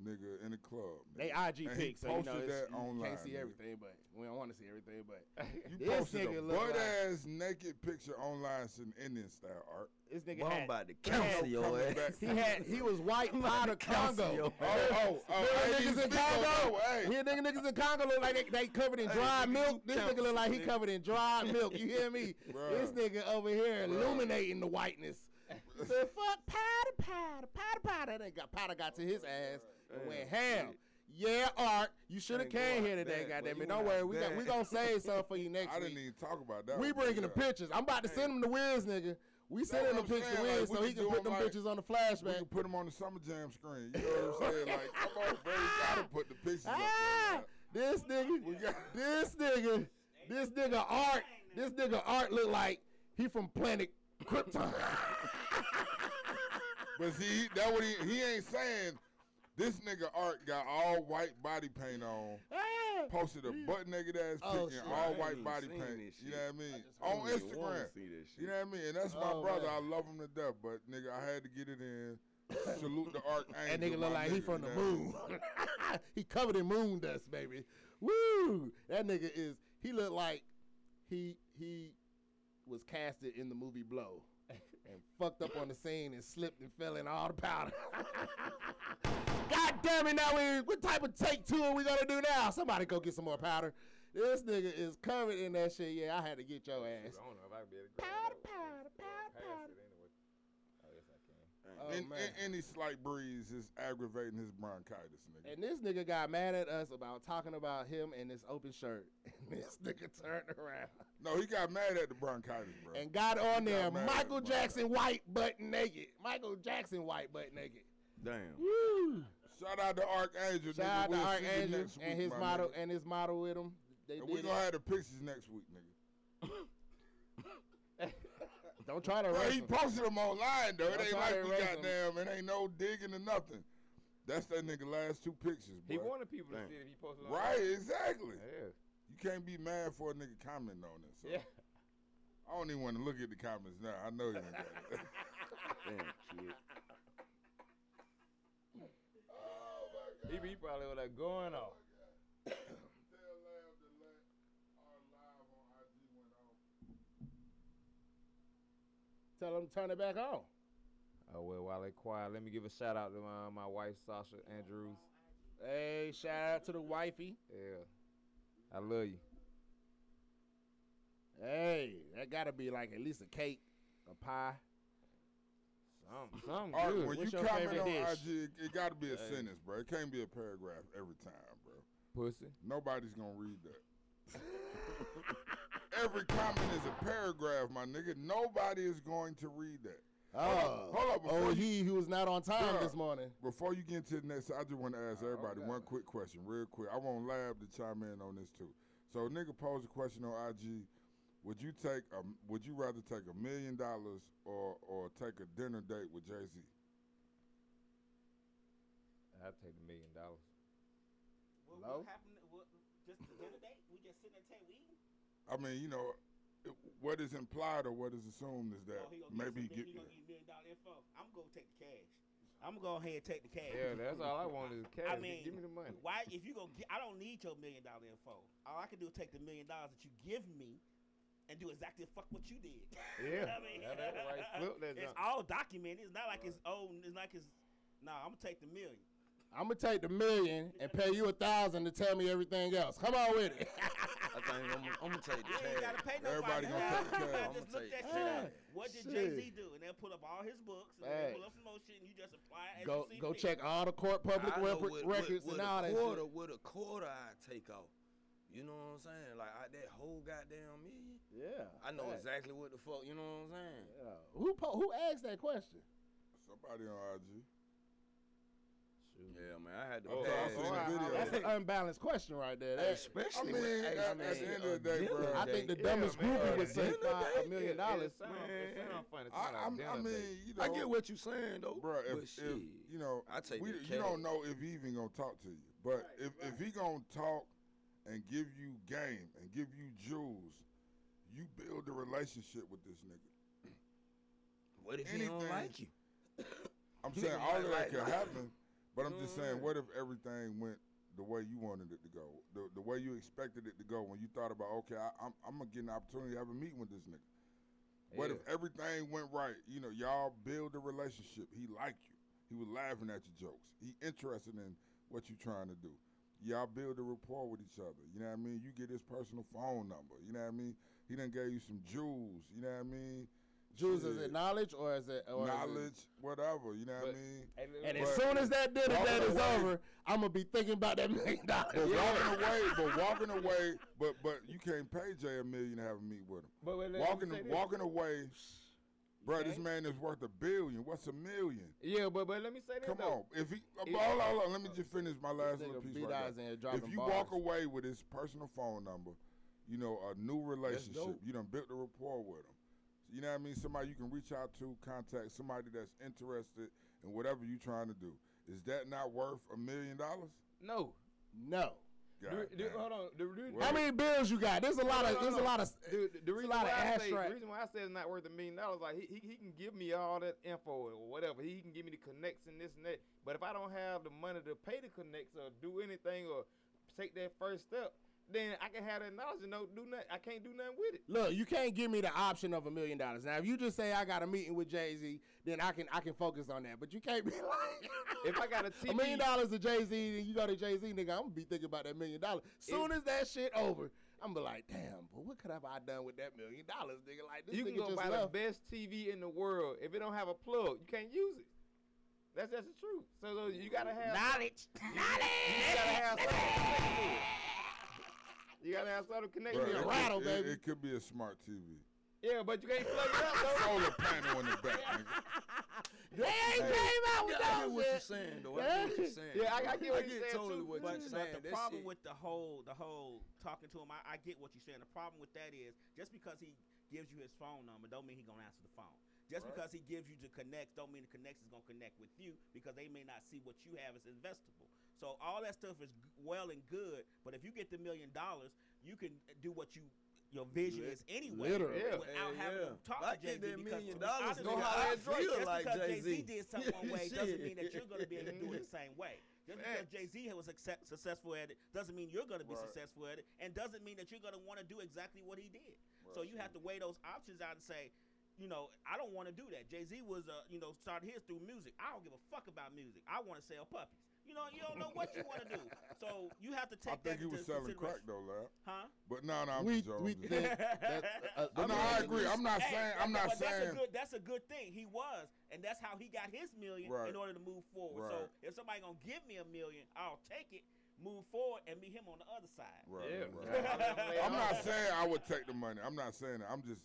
nigga, in the club. They nigga. IG And he pics, so you know posted it's, that you online, can't see nigga. everything, but we don't want to see everything. But You This posted nigga a look butt like- ass naked picture online sitting Indian style art. this nigga Boy, I'm had, about to he had- cancel your coming ass. back. He had he was white powder cancel Congo. your Oh, oh, oh, Remember I ain't niggas in Congo? that. Hey, Here, nigga, niggas in Congo look like they, they covered in Hey, dry nigga, milk. you This nigga look like he covered in dry milk. You hear me? This nigga over here Bruh. illuminating the whiteness. the fuck powder, powder, powder, powder. That got powder got to his ass and went ham. Yeah, Art, you should have came here today, bad, goddamn it. You Don't worry, we got we gonna save something for you next I week. didn't even talk about that. We one, bringing the pictures. I'm about to send him the Wiz, nigga. We sending the pictures to Wiz so he can put 'em them like- pictures on the We can put them on the summer jam screen. You know what I'm saying? Like, come on, bro. We gotta put the pictures up Ah, this nigga, We got- this nigga, this nigga Art, this nigga Art look like he from planet Krypton. But see, that what he he ain't saying. This nigga Art got all white body paint on. Ah, Posted a butt naked ass pic Oh, in all white body paint. You know what I mean? I On don't even wanna Instagram. see. You know what I mean? And that's my Oh, brother. man. I love him to death. But nigga, I had to get it in. Salute the Archangel. that nigga look like he from the know what I mean? moon. he covered in moon dust, baby. Woo! That nigga is. He look like he he was casted in the movie Blow. And fucked up on the scene and slipped and fell in all the powder. God damn it! Now we what type of take two are we gonna do now? Somebody go get some more powder. This nigga is covered in that shit. Yeah, I had to get your oh, I ass. don't know if I can be able to Powder, powder, powder, powder. it anyway. Oh, yes, I can. Oh, And, man. and any slight breeze is aggravating his bronchitis, nigga. And this nigga got mad at us about talking about him and this open shirt. And this nigga turned around no, he got mad at the bronchitis, bro. and got on He there got mad at Michael the Jackson white butt naked. Michael Jackson white butt naked. Damn. Woo! Shout out to Archangel, Shout nigga. out to We'll see you Archangel and week, his model nigga. and his model with him. They And we did gonna it. have the pictures next week, nigga. Don't try to Bro, erase he him. posted them online though. It Don't ain't like to we erase got 'em. It ain't no digging or nothing. That's that nigga last two pictures, Bro. He wanted people to see it if he posted on Right, exactly. Yeah. You can't be mad for a nigga commenting on it. So Yeah. I don't even want to look at the comments now. I know you ain't got it. Damn, kid. Oh, he, be probably was like going off. Tell Lamb to let our live on IG went off. Tell him to turn it back on. Oh well, while they quiet, let me give a shout out to uh, my wife Sasha Andrews. Hey, shout out to the wifey. Yeah, I love you. Hey, that gotta be like at least a cake, a pie. Some, some All right, good. when What's you your comment on dish? IG, it, it got to be a Hey. sentence, bro. It can't be a paragraph every time, bro. Pussy. Nobody's gonna read that. Every comment is a paragraph, my nigga. Nobody is going to read that. Hold up, Oh, hold up, oh, he who was not on time Bruh. this morning. Before you get into the next, I just want to ask Oh, everybody okay. one quick question, real quick. I want Lab to chime in on this too. So, nigga posed a question on IG. Would you take a? Would you rather take a million dollars or or take a dinner date with Jay Z? I'd take the million dollars. What, Hello? what happened? What, just the dinner date? We just sitting at the table eating? I mean, you know, what is implied or what is assumed is that oh, he maybe give he get. mi- he gonna give you a million dollar info. I'm gonna take the cash. I'm gonna go ahead and take the cash. Yeah, that's all I want is cash. I mean, give me the money. Why? If you gonna, get, I don't need your million dollar info. All I can do is take the million dollars that you give me, and do exactly the fuck what you did. Yeah, I mean, yeah, that's right. Flip that it's junk. all documented. It's not like it's oh, it's like it's. Nah, I'm gonna take the million. I'm gonna take the million and pay you a thousand to tell me everything else. Come on with it. I think I'm, I'm gonna take the You ain't gotta pay nobody. Everybody gonna take the You cash. gotta just I'ma look take that the shit cash. up. What did Shit. Jay Z do? And they'll pull up all his books and they'll Hey. pull up some more shit, and you just apply it as go you see go fit. check all the court public I know rep- what- records what, and what all a that quarter, shit. What a quarter I take off. You know what I'm saying? Like I, that whole goddamn million. Yeah, I know facts. exactly what the fuck. You know what I'm saying? Yeah. Who po- who asked that question? Somebody on IG. Yeah, man. I had to Oh, pay. I seen the I- I- video. That's an unbalanced question right there. Hey, That- especially I when- mean, hey, at- I at the end of the day, dinner bro. I think the dumbest man. groupie would say dinner five, a date? million Yeah, dollars. It sound, it sound funny. I, I'm, like I mean, you know, I get what you're saying though. bro. If, but if you know, I take we, the you don't know if he even gonna talk to you. But if, if he gonna talk and give you game and give you jewels, you build a relationship with this nigga. what if he don't like you? I'm saying might all that like can life. happen, but I'm just saying, what if everything went the way you wanted it to go, the the way you expected it to go when you thought about, okay, I, I'm I'm gonna get an opportunity to have a meeting with this nigga. What if everything went right? You know, y'all build a relationship. He like you. He was laughing at your jokes. He interested in what you trying to do. Y'all build a rapport with each other. You know what I mean? You get his personal phone number. You know what I mean? He done gave you some jewels. You know what I mean? Jews, is it knowledge or is it or is it- knowledge, whatever. You know what I mean? Hey, and look, as soon as that dinner Walking date is away- over, I'm gonna be thinking about that million dollars. But walking away, but walking away, but but you can't pay Jay a million to have a meet with him. But wait, let me Walking say this. walking away, bro. This man is worth a billion. What's a million? Yeah, but but let me say this Come though. on. If he, If- but hold on, hold on. Let me just finish my last little piece right there. in here dropping If you bars. walk away with his personal phone number, you know, a new relationship, dope. you done built a rapport with him. You know what I mean? Somebody you can reach out to, contact somebody that's interested in whatever you're trying to do. Is that not worth a million dollars? No. No. The, God the, damn. hold on. The, the, Well, How many bills you got? There's a lot of there's a lot of the, the, the reason lot why of I say, the reason why I say it's not worth a million dollars, like he, he, he can give me all that info or whatever. He can give me the connects and this and that. But if I don't have the money to pay the connects or do anything or take that first step, then I can have that knowledge and no do nothing. I can't do nothing with it. Look, you can't give me the option of a million dollars. Now, if you just say I got a meeting with Jay Z, then I can I can focus on that. But you can't be like, If I got a a million dollars to Jay Z, and you go to Jay Z, nigga, I'm gonna be thinking about that million dollars. Soon as that shit over, I'm gonna be like, damn, but what could have I done with that million dollars, nigga? Like this you can go just buy left. the best TV in the world. If it don't have a plug, you can't use it. That's that's the truth. So, so you gotta have Knowledge. Knowledge. You gotta have something connected to it. You gotta have something connected Bruh, to a it, it. could- rattle, it- baby. It, could be a smart TV. Yeah, but you can't plug it up though. Solar panel in the back, nigga. They ain't came out with Yeah, I get what you're saying though. I get what you're saying. Yeah, I- I get what you're saying, totally too. what But, you're but saying. the That problem shit- with the whole the whole talking to him, I, I get what you're saying. The problem with that is just because he gives you his phone number, don't mean he gonna answer the phone. Just because he gives you the connects, don't mean the connects is gonna connect with you because they may not see what you have as investable. So all that stuff is well and good, but if you get the million dollars, you can do what you your vision Lit- is anyway literally. Without Hey, having yeah. to talk If I to Jay Z that because million dollars, honest go with you, holler just like because Jay-Z. Jay-Z did something one way doesn't mean that you're gonna be able to do it the same way. Just because Jay Z was success, successful at it doesn't mean you're going to be Right. successful at it, and doesn't mean that you're going to want to do exactly what he did. So you have to weigh those options out and say, you know, I don't want to do that. Jay Z was, uh, you know, started his through music. I don't give a fuck about music. I want to sell puppies. You know, you don't know what you want to do. So you have to take. I take think that he was into selling crack consideration. though, lad. Huh? But no, no, I'm we just joking. we think joking. that. Uh, no, I agree. I'm not Hey, saying. I'm not but That's a saying. good. That's a good thing. He was, and that's how he got his million Right. in order to move forward. So if somebody gonna give me a million, I'll take it, move forward, and meet him on the other side. Right, Yeah. right. I'm not saying I would take the money. I'm not saying that. I'm just,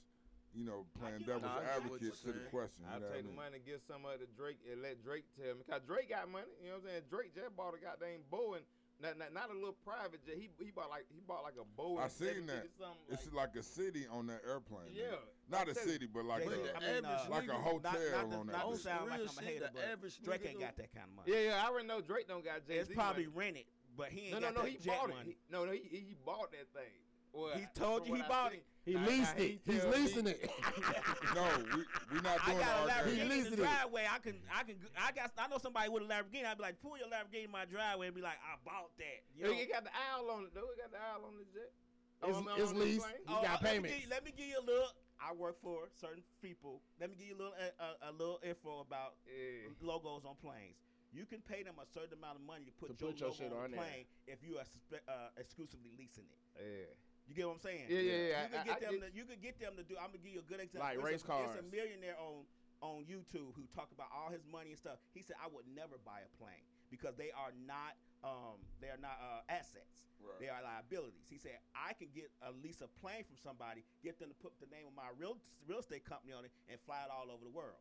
you know, playing devil's Nah, I get what advocate you're to the question. I'll know what I take the money and give some of it to Drake and let Drake tell me. Cause Drake got money. You know what I'm saying? Drake just bought a goddamn Boeing. Not, not, not a little private jet. He he bought like he bought like a Boeing. I seen that. 750 It's like- like a city on that airplane. Yeah. nigga. Not a I'm telling city, but like Jay-Z- a, the I mean, uh, like a nigga- hotel not, not on to, that. not to bitch. sound like I'm a shit, hater, the but average Drake ain't go- got that kind of money. yeah, yeah. I already know Drake don't got Jay It's probably rented, but he ain't No, no, got no. that He jet bought money. it. He, no, no. He, he bought that thing. Well, He told you he bought it. He Now- now leased he it. He's tell me- leasing it. no, we we not doing I doing got a all that. He Lamborghini in leasing the it. driveway. I can, I can, I got. I know somebody with a Lamborghini. I'd be like, pull your Lamborghini in my driveway and be like, I bought that. You know? It, it got the owl on it though. It got the owl on the jet. It's- Oh, I mean, it's leased. plane. He got uh, let me payments. give you- Let me give you a little. I work for certain people. Let me give you a little, uh, a, a little info about Yeah. logos on planes. You can pay them a certain amount of money to put To your put your logo shit on on the there. plane if you are uh, exclusively leasing it. Yeah. You get what I'm saying? Yeah, yeah, yeah. You I- could get I them. get- to, you could get them to do. I'm gonna give you a good example. Like It's race a, It's a millionaire on on YouTube who talk about all his money and stuff. He said I would never buy a plane because they are not um they are not uh, assets. Right. They are liabilities. He said I can get a lease a plane from somebody, get them to put the name of my real real estate company on it, and fly it all over the world.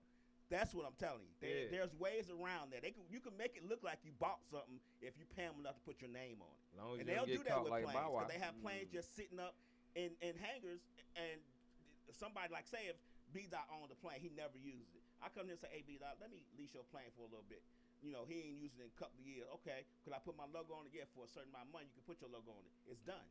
That's what I'm telling you. There- Yeah. There's ways around that. They can, you can make it look like you bought something if you pay them enough to put your name on it long and they'll don't do that with like planes. 'cause they have planes just sitting up in, in hangars, and somebody like say if B Dot owned the plane, he never used it. I come in and say, "Hey B Dot, let me lease your plane for a little bit." You know, he ain't using it in a couple of years. Okay, could I put my logo on it? Yeah, for a certain amount of money, you can put your logo on it. It's done.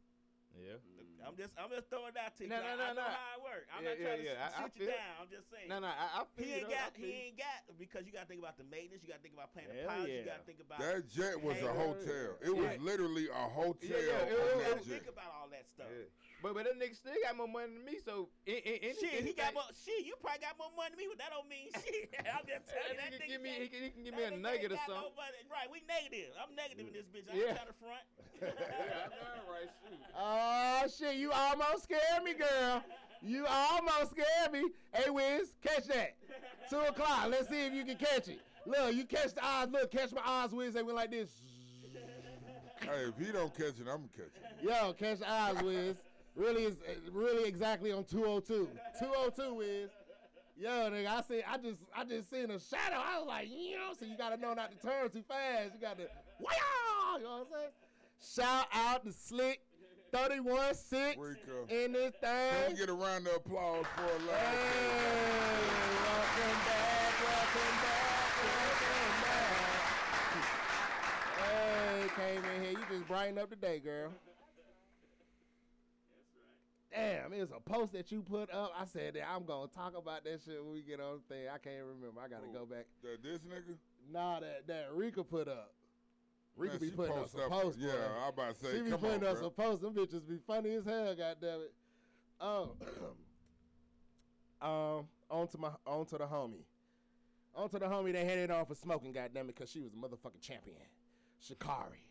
Yeah. Mm. I'm just, I'm just throwing it out to you. No, 'cause no, I, no, I know no. how it works. I'm Yeah, not trying yeah. to I- I shoot you down. I'm just saying. No, no. I, I feel He ain't got, he ain't got because you got to think about the maintenance. You got to think about paying the Hell pilots. You got to think about That jet was a hotel. It was Yeah. literally a hotel Yeah, yeah, it on was- You got to think about all that stuff. Yeah. But but that nigga still got more money than me. So in, in, in, Shit, he got more. Shit, you probably got more money than me, but that don't mean shit. I'm just telling you. That That nigga nigga give me, he can't- he can give me a nigga nugget or something. money. Right, we negative. I'm negative in this bitch. I Yeah. ain't trying to front. yeah, I know, right? Shoot. Oh shit, you almost scared me, girl. You almost scared me. Hey Wiz, catch that. Two o'clock. Let's see if you can catch it. Look, you catch the eyes. Look, catch my eyes, Wiz. They went like this. Hey, if he don't catch it, I'm gonna catch it. Yo, catch the eyes, Wiz. Really is uh, really exactly on 202. 202, is Yo, nigga, I see. I just, I just seen a shadow. I was like, you know, so you gotta know not to turn too fast. You gotta, wow, you know what I'm saying? Shout out to Slick 31 6 Rico. in this Can we thing. get a round of applause for a Hey, welcome back, welcome back, welcome back. Hey, came in here. You just brighten up the day, girl. Damn, it was a post that you put up. I said that I'm gonna talk about that shit when we get on the thing. I can't remember. I gotta Who? go back. That this nigga? Nah, that that Rika put up. Rika Man, be putting up some posts. Yeah, boy. I about to say, She be putting on, up bro. some posts. Them bitches be funny as hell, goddamn it. Oh, um, on to my, on to the homie. On to the homie they handed off for smoking, goddamn it, because she was a motherfucking champion. Sha'Carri.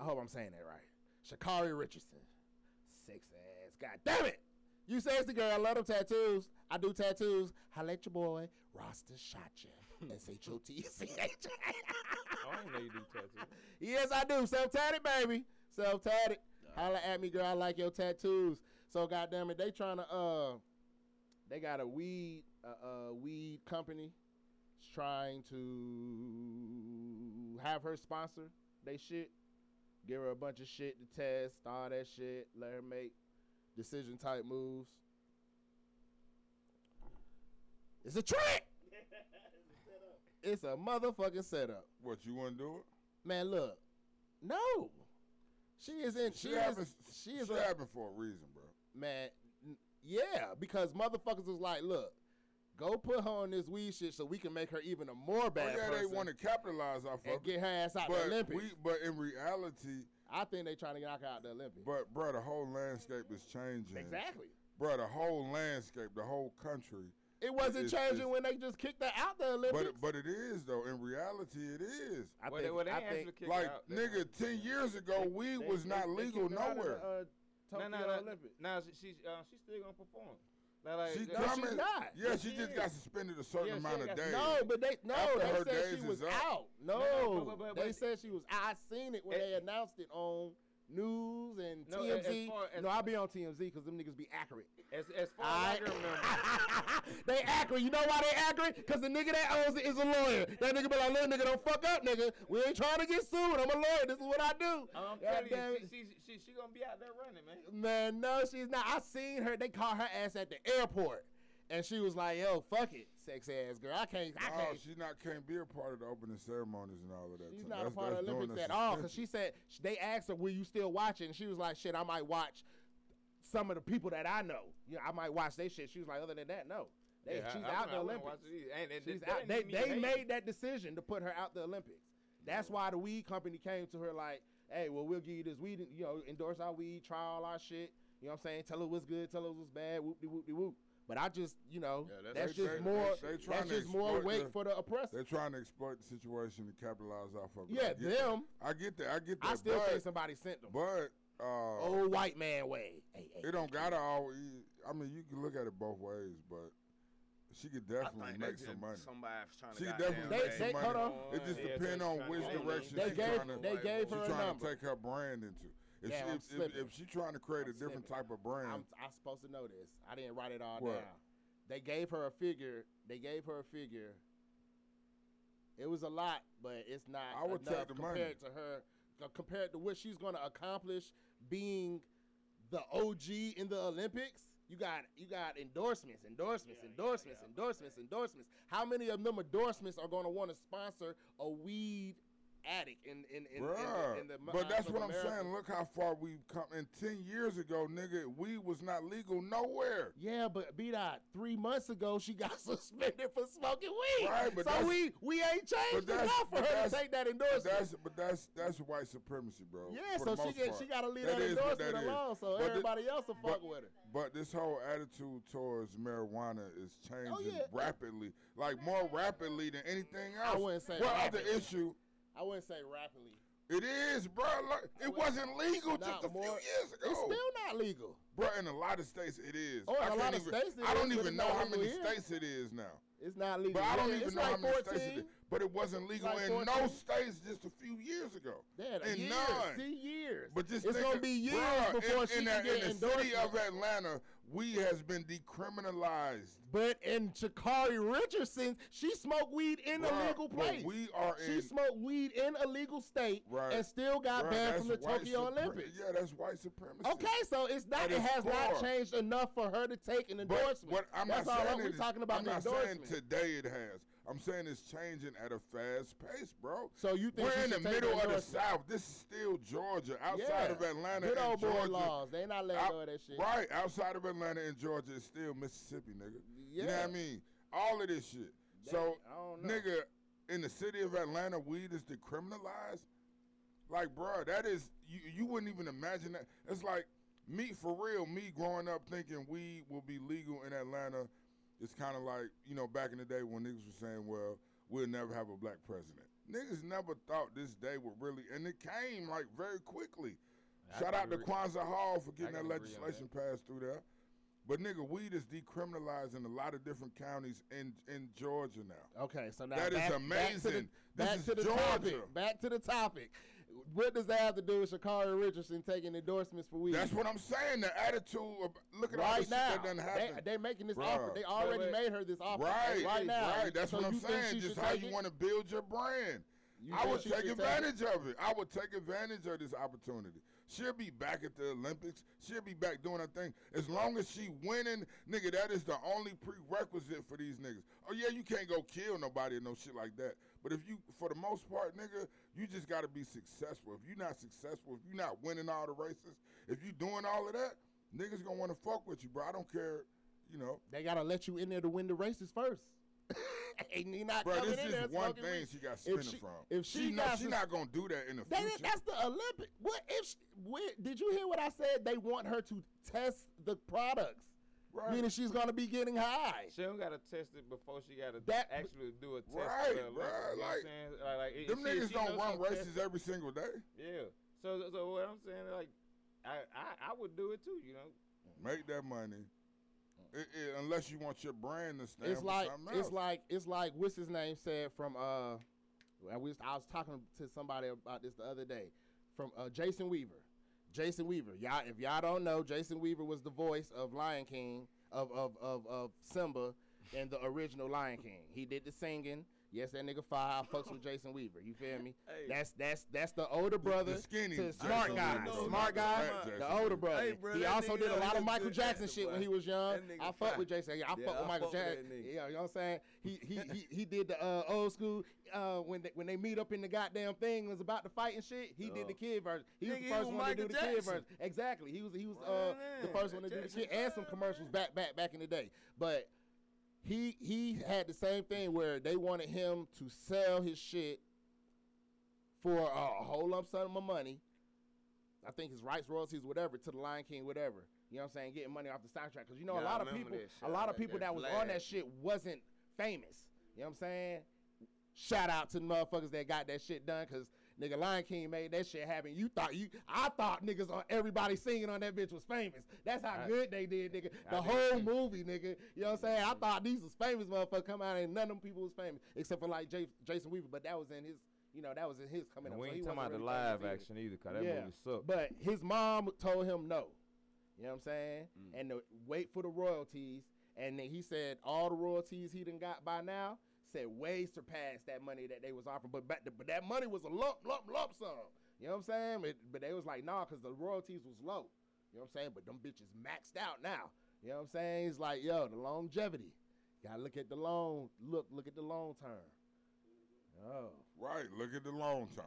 I hope I'm saying that right. Sha'Carri Richardson. God damn it. You sexy girl. I love them tattoos. I do tattoos. Holla at your boy. Rasta shot you. S-H-O-T-C-H. I didn't know you do tattoos. Yes, I do. Self tatted, baby. Self tatted. Holla at me, girl. I like your tattoos. So goddamn it, they trying to uh, they got a weed uh, uh weed company trying to have her sponsor they shit, give her a bunch of shit to test, all that shit, let her make decision type moves. It's a trick. It's a motherfucking setup. What you want to do it? Man, look. No. She is in. She Shit is. She is. Shit a- happen for a reason, bro. man. n- Yeah, because motherfuckers was like, look, go put her on this weed shit so we can make her even a more Oh, bad yeah, person they want to capitalize off and of get it. her ass out But the Olympics. we, but in reality, I think they trying to knock her out the Olympics. but bro, the whole landscape is changing. exactly. Bro, the whole landscape, the whole country It wasn't It's- changing it's- when they just kicked her out the Olympics. But but it is though. In reality, it is. I Well, think, well, they I think Like out. They- nigga, ten years ago, weed they- was they- not they legal kicked her out of the, nowhere. uh, No, Tokyo no, no. Olympics. Now she, she's uh, she's still gonna perform. Now, like, She No, coming. she's not. Yeah, she she just is. got suspended a certain Yeah, amount of got- days. No, but they no, After they her said she was out. No, no, but- but- they but- said she was. I seen it when Eh. they announced it on news and No, as TMZ. far as- no, I'll be on TMZ because them niggas be accurate. as, as far as I remember, they accurate. You know why they accurate? Because the nigga that owns it is a lawyer. That nigga be like, little nigga, don't fuck up, nigga. We ain't trying to get sued. I'm a lawyer. This is what I do. I'm God telling you, she, she, she gonna be out there running, man. Man, no, she's not. I seen her. They caught her ass at the airport, and she was like, "Yo, fuck it, sex ass girl. I can't. I No, can't." she not can't be a part of the opening ceremonies and all of that. She's So not a part of the doing Olympics at all. Cause she said they asked her, "Will you still watch it?" And she was like, "Shit, I might watch some of the people that I know. Yeah, I might watch their shit." She was like, "Other than that, no." They, Yeah, she's I- I out the I Olympics. watch it either. And- and She's they out. They they made that decision to put her out the Olympics. That's why the weed company came to her like, "Hey, well, we'll give you this weed. You know, endorse our weed, try all our shit. You know what I'm saying? Tell her what's good, tell her what's bad. Whoop de whoop de whoop." But I just, you know, Yeah, that's, that's- just they- more. they- they trying that's just more exploit weight the- for the oppressor. They're trying to exploit the situation to capitalize off of it. Yeah, I get them. That. I get that. I get that. I still but, think somebody sent them. But uh, Old white man way. Hey, hey, it don't gotta always. I mean, you can look at it both ways, but she could I definitely think make they some just money. Somebody's trying to She could definitely They- make they- some hold money. on. It just Yeah, depends on which direction They she's gave trying to. they gave her she's a trying to take her brand into. If Yeah, she if, if, if she's trying to create a I'm different slipping. type of brand, I'm, I'm supposed to know this. I didn't write it all What? down. They gave her a figure. They gave her a figure. It was a lot, but it's not I would enough take the money. compared to her, uh, compared to what she's going to accomplish being the OG in the Olympics. You got you got endorsements, endorsements, endorsements, endorsements, endorsements. How many of them endorsements are going to want to sponsor a weed addict in in in, in, the, in the but that's eyes of what I'm saying. Look how far we've come. And ten years ago, nigga, weed was not legal nowhere. Yeah, but be that three months ago she got suspended for smoking weed. Right, but so we we ain't changed enough for her to take that But endorsement. that's but that's that's white supremacy, bro. yeah, so she get, she got to leave That that, is endorsement that is. alone, so But the- everybody else will fuck with her. But this whole attitude towards marijuana is oh, changing Oh, yeah. rapidly, like more rapidly than anything else. I else. wouldn't say what other issue? I wouldn't say rapidly. It is, bro. Look, it wasn't legal just a few years ago. It's still not legal. bro, in a lot of states it is. Oh, in I a lot of even, states I don't even know how many here. states it is now. It's not legal. But I don't Yeah, even know like how many 14. states it is. But it wasn't legal like in no states just a few years ago. Yeah, in years, none. years. But just it's think gonna be years bruh, before in, she in, get in the city of. Atlanta, weed has been decriminalized. But in Sha'Carri Richardson, she smoked weed in a Bruh, legal place. we are she in smoked weed in a legal state Right. and still got Bruh, banned from the Tokyo supre- Olympics. Yeah, that's white supremacy. Okay, so it's not. It has not changed enough for her to take an But endorsement. what I'm That's not all saying is- talking about. I'm not saying endorsement. today it has. I'm saying it's changing at a fast pace, bro. So you think We're in the middle of the? South. This is still Georgia, outside yeah. of Atlanta Good old boy Georgia. laws. They not letting go of that shit. Right, outside of Atlanta and Georgia is still Mississippi, nigga. You know what I mean? All of this shit. They- so, I don't know. nigga, in the city of Atlanta, weed is decriminalized. Like, bro, that is you. You wouldn't even imagine that. It's like me for real. Me growing up thinking weed will be legal in Atlanta. It's kind of like you know back in the day when niggas were saying, "Well, we'll never have a black president." Niggas never thought this day would really, and it came like very quickly. I Shout out to Kwanza Hall for getting that legislation passed through there. But nigga, weed is decriminalized in a lot of different counties in in Georgia now. Okay, so now That is back, Back to amazing. the, This back is to the Georgia. topic. Back to the topic. What does that have to do with Sha'Carri Richardson taking endorsements for weed? That's what I'm saying. The attitude. Of, look at all the right shit now. that done They, happened. they making this Bruh. offer. They already wait. made her this offer. right, right now. Right. That's So what I'm saying. Just how you want to build your brand. You I think would she take it? advantage of it. I would take advantage of this opportunity. She'll be back at the Olympics. She'll be back doing her thing. As long as she winning, nigga, that is the only prerequisite for these niggas. Oh yeah, you can't go kill nobody or no shit like that. But if you, for the most part, nigga, you just gotta be successful. If you're not successful, if you're not winning all the races, if you doing all of that, niggas gonna wanna fuck with you, bro. I don't care, you know. They gotta let you in there to win the races first. Ain't he not Bro, coming this in there is one thing weed? she got If spinning she- from. if she, she know, got she sus- not gonna do that in the That future. that's the Olympic. What if? She, did you hear what I said? They want her to test the products. Right. meaning she's gonna be getting high. She don't gotta test it before she gotta That- actually do a test. Right, to her you know what I'm like, saying? like, like if Them she- niggas she don't run she test- races every single day. Yeah. So so what I'm saying like, I I, I would do it too. You know. Make that money. It, it, unless you want your brand to stand It's like something else. it's like it's like what's his name said from uh I was, I was talking to somebody about this the other day from uh, Jason Weaver. Jason Weaver. Y'all if y'all don't know, Jason Weaver was the voice of Lion King of of of, of Simba in the original Lion King. He did the singing. Yes, that nigga five fucks with Jason Weaver. You feel me? Hey. That's that's that's the older brother The skinny to Jason smart Weaver. guy. No, smart no, guy, the older brother. Hey, bro, he also did a lot of Michael Jackson shit when he was young. I fuck fine. with Jason. Yeah, I Yeah, fuck with Michael fuck Jackson. Yeah, you know what I'm saying? He he he, he did the uh, old school uh, when they when they meet up in the goddamn thing and was about to fight and shit. He did the kid version. He was the first was one to do Michael the kid version. Exactly. He was he was uh, the first one to do the Jackson kid and some commercials back back back in the day. But he he had the same thing where they wanted him to sell his shit for a whole lump sum of money. I think his rights, royalties, whatever, to the Lion King, whatever. You know what I'm saying? Getting money off the soundtrack. Because you know, Yeah, a lot of people, a lot of people that that was on that shit wasn't famous. You know what I'm saying? Shout out to the motherfuckers that got that shit done. Because nigga, Lion King made that shit happen. You thought you, I thought niggas on everybody singing on that bitch was famous. That's how I- good they did, nigga. The did whole too. movie, nigga. You know what I'm saying? I thought these was famous motherfuckers come out and none of them people was famous except for like J- Jason Weaver. But that was in his, you know, that was in his coming And up. we so ain't he talking about wasn't the live action either, cause that Yeah. movie sucked. But his mom told him no. You know what I'm saying? Mm. And to wait for the royalties. And then he said all the royalties he done got by now said way surpassed that money that they was offering. But back but that money was a lump, lump, lump sum. You know what I'm saying? But, but they was like, nah, because the royalties was low. You know what I'm saying? But them bitches maxed out now. You know what I'm saying? It's like, yo, the longevity. Gotta look at the long look, look at the long term. Oh. Right. Look at the long term.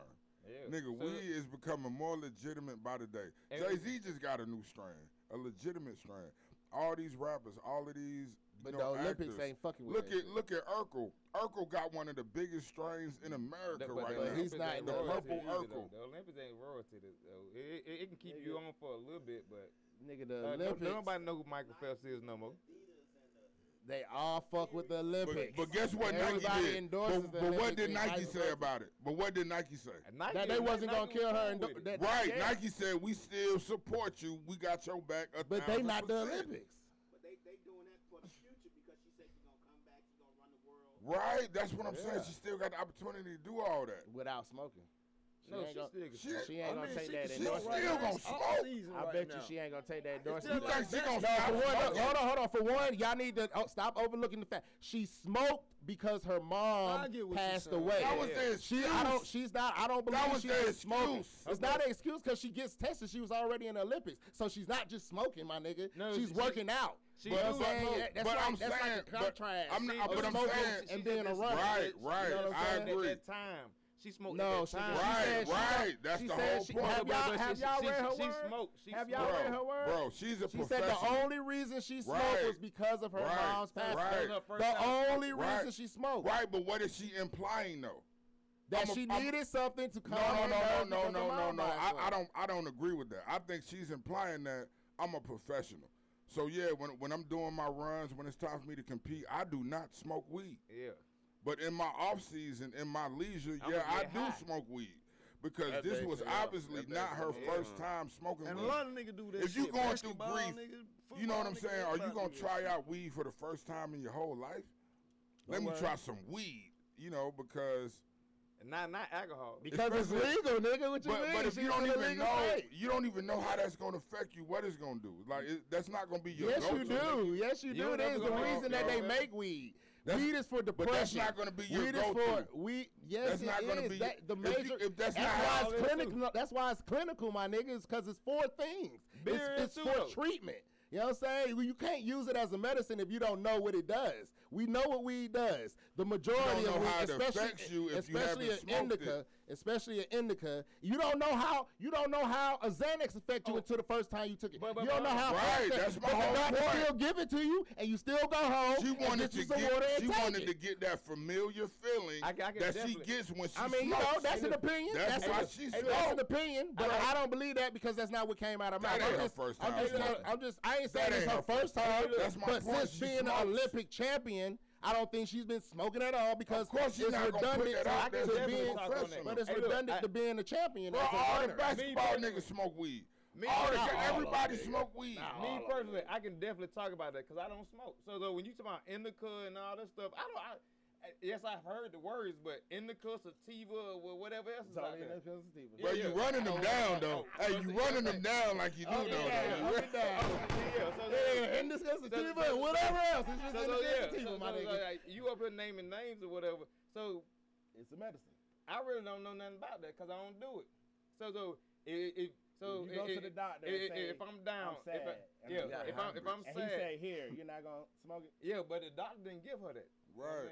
yeah. Nigga, So- weed is becoming more legitimate by the day. Jay Z just got a new strain, a legitimate strain. All these rappers, all of these, But you the Olympics actors. ain't fucking with Look at shit. look at Urkel. Urkel got one of the biggest strains in America That- right the now. he's not in the purple either, though. Urkel. The Olympics ain't royalty. Though. It, it, it can keep Nigga. you on for a little bit, but Nigga, the uh, Olympics. don't nobody know who Michael Phelps is no more. They all fuck with the Olympics. but guess what Nike did? endorses But, the but what did Nike say versa. about it? But what did Nike say? Nike, that they wasn't gonna kill her. And with it. that, Right, yeah. Nike said we still support you. We got your back. A But they thousand not the. Olympics. But they they doing that for the future because she said she's gonna come back, she's gonna run the world. Right, that's what I'm Yeah. saying. She still got the opportunity to do all that. Without smoking. She No, ain't she gonna, still She- she ain't gonna take that she endorsement. still gonna smoke. I bet you she ain't gonna take that endorsement. You think she gonna No, stop for one, smoking? hold on, hold on. For one, y'all need to oh, stop overlooking the fact she smoked because her mom I get what you're passed away. That was the She, I don't. She's not. I don't believe That was she's the just smoking. excuse. It's not an excuse because she gets tested. She was already in the Olympics, so she's not just smoking, my nigga. No, she's she- working out. She You know do what I'm saying? smoke, Yeah, That's but like, I'm that's saying- like a but contrast. I'm not- but I'm smoking saying- and being a said runner. Right, right. said what I'm I saying? agree. At that time, she smoked No, at she, that she time. Right, said she right. got- That's she the whole she- point. Have But- y'all, have y'all read her she words? smoked. She Have y'all smoked. read her words? Bro, she's a She said the only reason she smoked Right. was because of her Right. mom's passing. Right. Her first The only Right. reason she smoked. Right, but what is she implying though? That I'm a- she I'm- needed something to No, calm no, her no, nerves no, no, no, no. I. I don't, I don't agree with that. I think she's implying that I'm a professional. So yeah, when when I'm doing my runs, when it's time for me to compete, I do not smoke weed. Yeah. But in my off season, in my leisure, I'ma yeah, I get do high. smoke weed because That this was basically, obviously That not her basically, first yeah. time smoking And a weed. lot of niggas do that If you shit. going through grief, niggas, You know what I'm football saying? Are you gonna try out weed for the first time in your whole life? Let me worry. try some weed. You know, because And not not alcohol. Because it's legal, nigga. What you but, mean? but if you don't even know, state. you don't even know how that's gonna affect you. What it's gonna do? Like it, that's not gonna be your. Yes, go-to. you do. Yes, you You do. don't It never is the reason that they make weed. That's- weed is for depression. But depression. that's not gonna be your weed is for go-to. we. Yes, That's it not gonna is. be That, the if major. you- if that's that's not why it's clinical. That's why it's clinical, my nigga. It's because it's for things. Beer it's is it's for treatment. You know what I'm saying? You can't use it as a medicine if you don't know what it does. We know what weed does. The majority of weed, especially, especially an indica. Especially an indica, you don't know how you don't know how a Xanax affect you Oh. until the first time you took it. But- but- you don't know how. Right, it that's my but whole the doctor point. still give it to you, and you still go home. She and wanted get you to some get. water and She wanted it. to get that familiar feeling I I can that she gets when she I mean, you know, that's an opinion. That's That's, why an, she hey, smoked. that's an opinion, but I- I, don't believe that because that's not what came out of my That mouth. ain't her just, first I'm time just. I'm just, I ain't ain't saying it's her her first first- time, That's my but since being an. Olympic champion, I don't think she's been smoking at all because Of course she's it's not gonna redundant that to, out to being, talk that. but it's Hey, look, redundant I- to being a champion. Bro, as a all the basketball personally- niggas smoke weed. Me all the, personally- everybody smoke weed. Me personally, I can definitely talk about that because I don't smoke. So though, when you talk about indica and all that stuff, I don't. I, I- yes, I've heard the words, but indica, sativa, or whatever else is out there. Bro, you Yeah. running them Oh, down oh, though. oh, Hey, you see, running them down like you oh, do Up though. and down, though. up down. Yeah, so Yeah, and this is sativa so- and whatever else. It's just So, in the yeah, sativa, so, my so, nigga. like, you up here naming names or whatever. So It's a medicine. I really don't know nothing about that because I don't do it. So so if, if so If you go if, to the doctor if, and say, if I'm down, I'm if I, sad, and yeah, I'm got if I'm if I'm And sad, he say, here, you're not going to smoke it? yeah, but the doctor didn't give her that. You know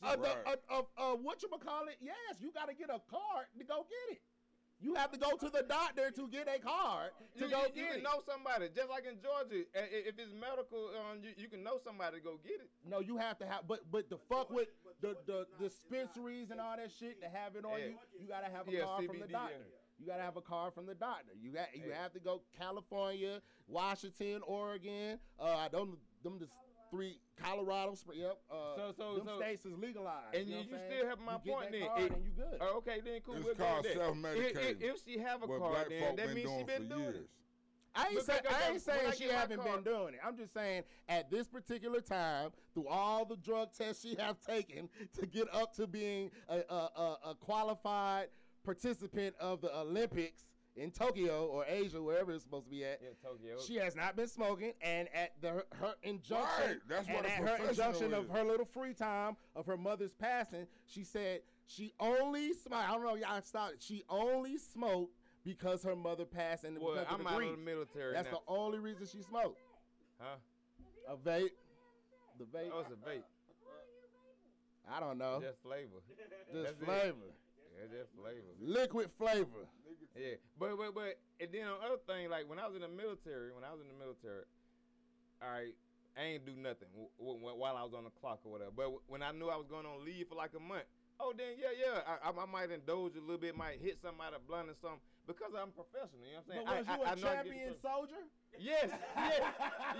what I'm Right. saying? Uh, the, uh, uh, uh, what you call it? Yes, you got to get a card to go get it. You have to go to the doctor to get a card to You, go you, you get can it. know somebody, just like in Georgia. i- i- If it's medical, um, you, you can know somebody to go get it. No, you have to have, but but the fuck with the the dispensaries and all that shit to have it on Yeah. you, you gotta have a Yeah, card from the CBD, yeah. doctor. You gotta have a card from the doctor. You got you Yeah. have to go California, Washington, Oregon. Uh, I don't them the three Colorado. Yep. Uh, So- so- them so- states is legalized. and you, know you- you still have my You point that then. card It- and you good. Oh, okay, then cool. It's we'll called self-medicating. If, if, if she have a What card, then that means she been for doing years. it. I ain't, say, I ain't saying I she haven't card- been doing it. I'm just saying at this particular time, through all the drug tests she have taken to get up to being a, a, a, a qualified participant of the Olympics in Tokyo or Asia, wherever it's supposed to be at. Yeah, Tokyo. She has not been smoking, and at the her, her injunction, Right, that's what and a at her professional injunction of her little free time of her mother's passing, she said she only smoked. I don't know, y'all started. She only smoked because her mother passed, and well, because I'm the out grief. of the military That's now. the only reason she smoked. huh? A vape. The vape. Oh, it's a vape. I don't know. Just flavor. Just that's it. Flavor. Yeah, just flavor. Liquid flavor. Yeah, but but but and then on other thing, like when I was in the military, when I was in the military, all right, I ain't do nothing w- w- while I was on the clock or whatever. But w- when I knew I was going on leave for like a month, oh then yeah yeah, I, I, I might indulge a little bit, might hit somebody a blunt or something because I'm professional. You know what I'm saying? But was I, you I, a I know I get champion the- soldier? Yes, yes,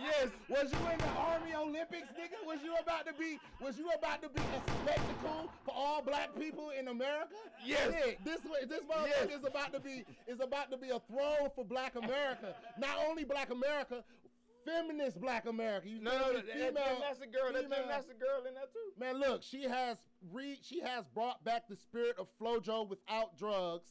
yes. Was you in the Army Olympics, nigga? Was you about to be? Was you about to be a spectacle for all black people in America? Yes. Yeah, this this motherfucker Yes. is about to be is about to be a throne for Black America. Not only Black America, feminist Black America. You No, feel no, me? that, that, Female- that's a girl. That, female- that's a girl in there too. Man, look, she has re she has brought back the spirit of FloJo without drugs,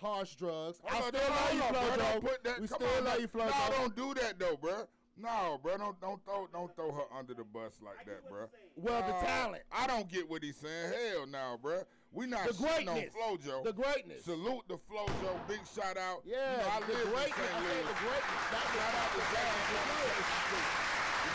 harsh drugs. I Hold on, still no, love you, no, bro, FloJo. Don't put that. we still on, love you, FloJo. No, don't do that though, bro. No, bro, don't don't throw don't throw her under the bus like that, bro. Well, the talent. I don't get what he's saying. Hell, no, bro. We not The shitting on greatness. FloJo. The greatness. Salute the FloJo. Big shout out. Yeah, you know, I the live in greatness. St. I said Louis. the greatness. That's Shout out to that's Dallas the on the good. Station Street. You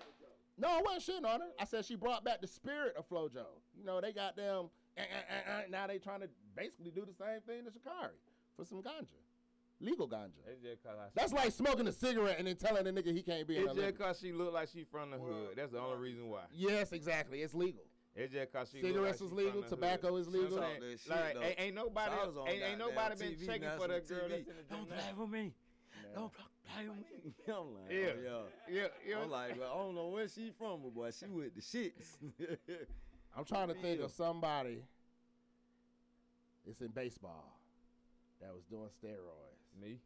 know what No, I wasn't shitting on her. I said she brought back the spirit of FloJo. You know, they got them. eh, eh, eh, eh, now they trying to basically do the same thing to Sha'Carri for some ganja, legal ganja. It's cause That's like smoking a cigarette and then telling a nigga he can't be in It's a just cause she look like she from the hood. That's the only reason why. Yes, exactly. It's legal. It's just cause she Cigarettes look is she legal, tobacco hood. is legal. what I'm Talk saying? that shit, Like, ain't, ain't nobody, So I was on ain't, ain't nobody been TV, checking for national that girl TV. that's in the Don't gym play with me. Don't play with me. I'm like, oh, Yeah. oh, yeah. Yeah, yeah. I'm like, well, I don't know where she from, but boy, she with the shits. I'm trying to think Yeah. of somebody. It's in baseball that was doing steroids. Me.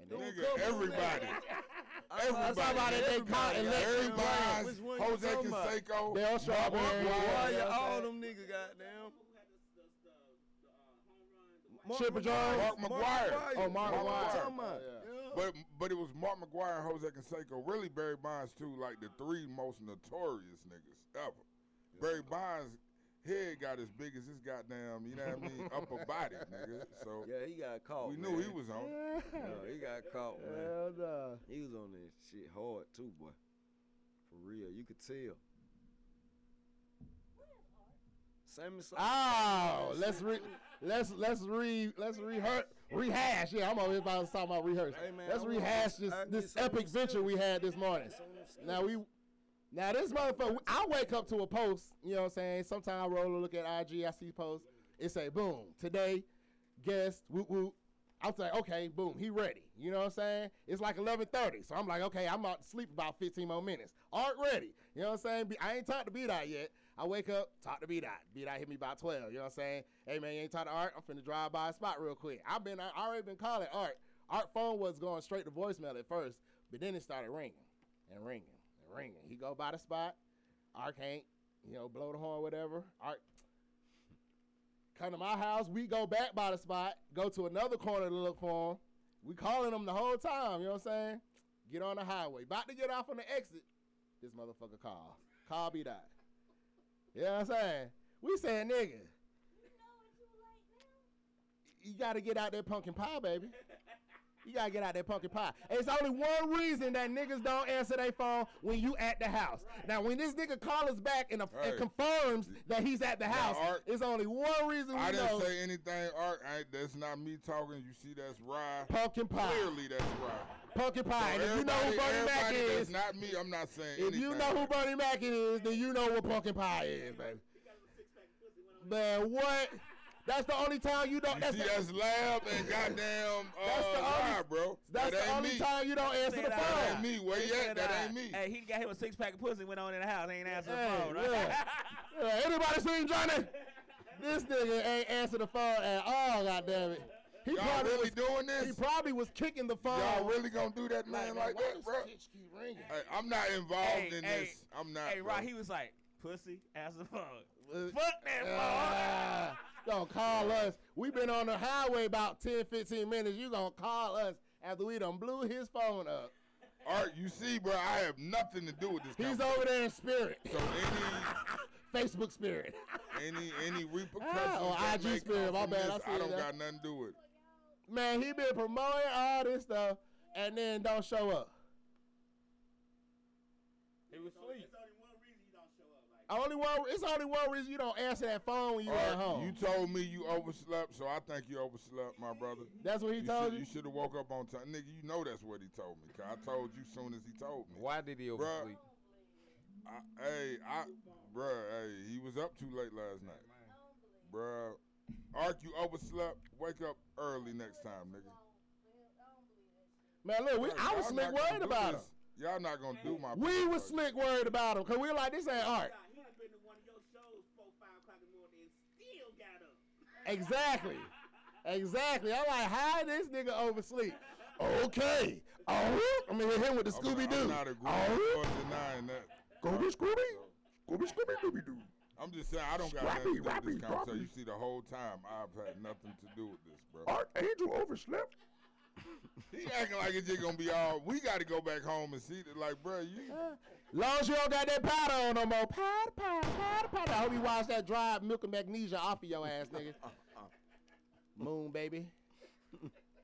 And Don't Nigga, come on everybody. I- I- Everybody. Somebody they caught everybody, and goddamn let Every you right. blind. Bonds, Which one you Jose? Canseco, Dale Mark Strawberry. McGwire. Yeah, yeah, all them niggas goddamn. Mark Chipper McGwire. Jones? Mark McGwire. Oh, Mark McGwire. What you McGwire. talking about? Yeah. Yeah. But but it was Mark McGwire and Jose Canseco. Really Barry Bonds too, like the three most notorious niggas ever. Barry Bonds' head got as big as his goddamn, you know what I mean, upper body, nigga. So Yeah, he got caught. we man. knew he was on. Yeah, he got caught, man. Hell no. He was on this shit hard too, boy. For real, you could tell. Sammy Sosa. Oh, let's re let's let's re let's rehearse rehash. Yeah, I'm always about to talk about rehearse. Hey, man, let's I rehash this I this epic venture we had this morning. Now we now this motherfucker I wake up to a post, you know what I'm saying? Sometimes I roll a look at IG, I see posts. It say boom, today, guest, whoop whoop, I'm like, okay, boom, he ready. You know what I'm saying? It's like 11:30, so I'm like, okay, I'm out to sleep about 15 more minutes. Art ready. You know what I'm saying? I ain't talked to B Dot yet. I wake up, talk to B Dot. B Dot hit me about 12. You know what I'm saying? Hey man, you ain't talked to Art. I'm finna drive by a spot real quick. I've been, I already been calling Art. Art phone was going straight to voicemail at first, but then it started ringing and ringing and ringing. He go by the spot. Art can't, you know, blow the horn, whatever. Art come to my house. We go back by the spot, go to another corner to look for him. We calling him the whole time. You know what I'm saying? Get on the highway. About to get off on the exit. This motherfucker calls. Call be that. You know what I'm saying? We saying nigga. You gotta get out that pumpkin pie, baby. You gotta get out that pumpkin pie. And it's only one reason that niggas don't answer their phone when you at the house. Now, when this nigga calls us back and, uh, and confirms that he's at the Now, house, Art- it's only one reason we I didn't know say anything, Art. I, that's not me talking. You see, that's Rye. pumpkin pie. Clearly, that's Rye. Pumpkin pie. So if you know who everybody- Bernie Mac is, That's not me. I'm not saying if anything. you know who Bernie Mac is, then you know what pumpkin pie is, baby. Man, what? That's the only time you don't. You That's see, the, that's Lab and goddamn uh, That's the only- Rye, bro. that's that the only me. time you don't answer the that That ain't phone. me. Where you at? That ain't me. Hey, he got him a six pack of pussy. Went on in the house. Ain't answered Hey, the phone. Right? yeah. Yeah, anybody seen Johnny? This nigga ain't answer the phone at all. Goddamn it. He Y'all probably really was, doing He probably was kicking the phone. Y'all really gonna do that, man, like why that, bro? Keep ringing? Hey, I'm not involved Hey, in hey, this. I'm not. hey, bro. Rod, he was like, pussy, answer the phone. Uh, Fuck that phone. Ah, don't call us. We've been on the highway about 10, 15 minutes. You gonna call us after we done blew his phone up. Art, you see, bro, I have nothing to do with this. He's over there in spirit. So any Facebook spirit. any any any repercussions Ah, oh, that IG spirit, my bad, this, I see I don't that. got nothing to do with. it. Man, he been promoting all this stuff and then don't show up. He was asleep. There's only one reason you don't show up. Like, Only one. It's only one reason you don't answer that phone when you Art, at home. You told me you overslept, so I think you overslept, my brother. That's what he You told should, you. you should have woke up on time, nigga. You know that's what he told me. Cause I told you soon as he told me. Why did he Bruh. oversleep? I, hey, I, bruh, hey, he was up too late last night, bruh. Art, you overslept. Wake up early next time, nigga. Man, look, we, Bruh, I was y'all slick worried do about him. Y'all not gonna do my. We was buddy. slick worried about him because we were like, this ain't art. he done been to one of your shows four, five o'clock in the morning and still got up. Exactly. Exactly. I'm like, how this nigga oversleep? Okay. Oh, I'm gonna hit him with the Scooby not- I'm Doo. not agreeing Oh, or denying that. Scooby Scooby. Scooby Scooby Dooby Doo. I'm just saying I don't got nothing to do with this conversation. droppy. You see, the whole time I've had nothing to do with this, bro. Archangel overslept. He acting like it's just gonna be all. We got to go back home and see that. Like, bro, you. Long as you don't got that powder on no more. Powder, powder, powder, powder. I hope you wash that dry milk and magnesia off of your ass, nigga. Moon, baby.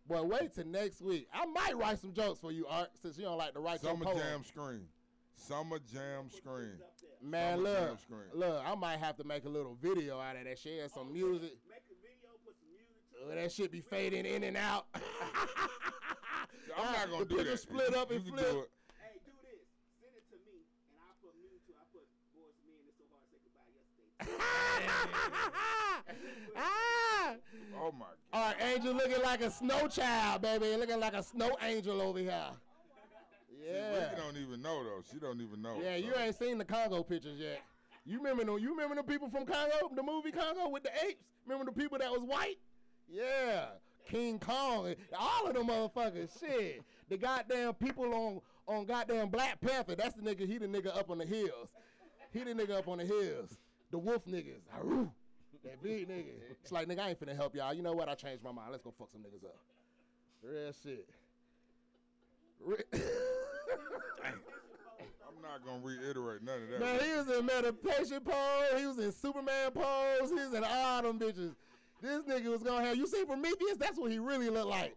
Boy, wait till next week. I might write some jokes for you, Art, since you don't like to write Summer. Jam Screen. Summer Jam Screen. Man, Summer look, look, I might have to make a little video out of that shit, and some music. Make a video, put some music to Uh, that shit be fading in and out. I'm not gonna the do that. split You- up and flip. do it. Hey, do this. Send it to me, and I'll put music to. I put boys to me, and it's so hard to say goodbye yesterday. ah! Oh my god. All right, Angel looking like a snow child, baby. Looking like a snow angel over here. See, Yeah. Ricky don't even know though. She don't even know. Yeah, you ain't seen the Congo pictures yet. You remember them? You remember the people from Congo, the movie Congo with the apes? Remember the people that was white? Yeah, King Kong, all of them motherfuckers. Shit, the goddamn people on on goddamn Black Panther. That's the nigga. He the nigga up on the hills. He the nigga up on the hills. The wolf niggas. Aroo. That big nigga. It's like nigga, I ain't finna help y'all. You know what? I changed my mind. Let's go fuck some niggas up. Real shit. Re- I'm not gonna reiterate none of that. Man, he was in meditation pose. He was in Superman pose. He was in all them bitches. This nigga was gonna have. You see Prometheus? That's what he really looked like.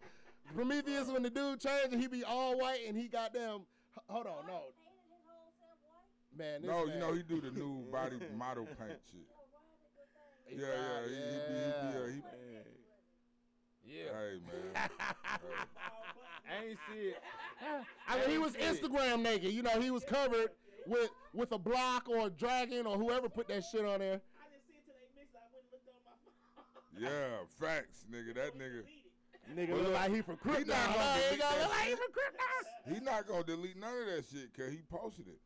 Prometheus, when the dude changed and he be all white and he got them. Hold on, no. Man, this no, man, you know he do the new body model paint shit. he Yeah, yeah, he, he, be, he, be, he, Yeah. Hey man. I ain't see it. I mean, he was Instagram naked. You know, he was covered with with a block or a dragon or whoever put that shit on there. I didn't see it till they mixed. it. I went and looked on my phone. Yeah, facts, nigga. That nigga. Nigga But look look, like he from he Krypton. not gonna He delete gonna that look like he from Krypton. He not gonna delete none of that shit because he posted it.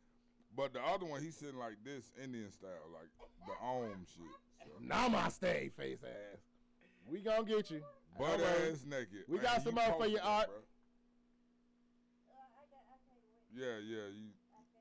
But the other one, he's sitting like this, Indian style, like the Om shit. So. Namaste, face ass. We gonna get you. Butt Don't ass naked. We Man, got you some more for posted you, Art. bruh. Yeah, yeah. You,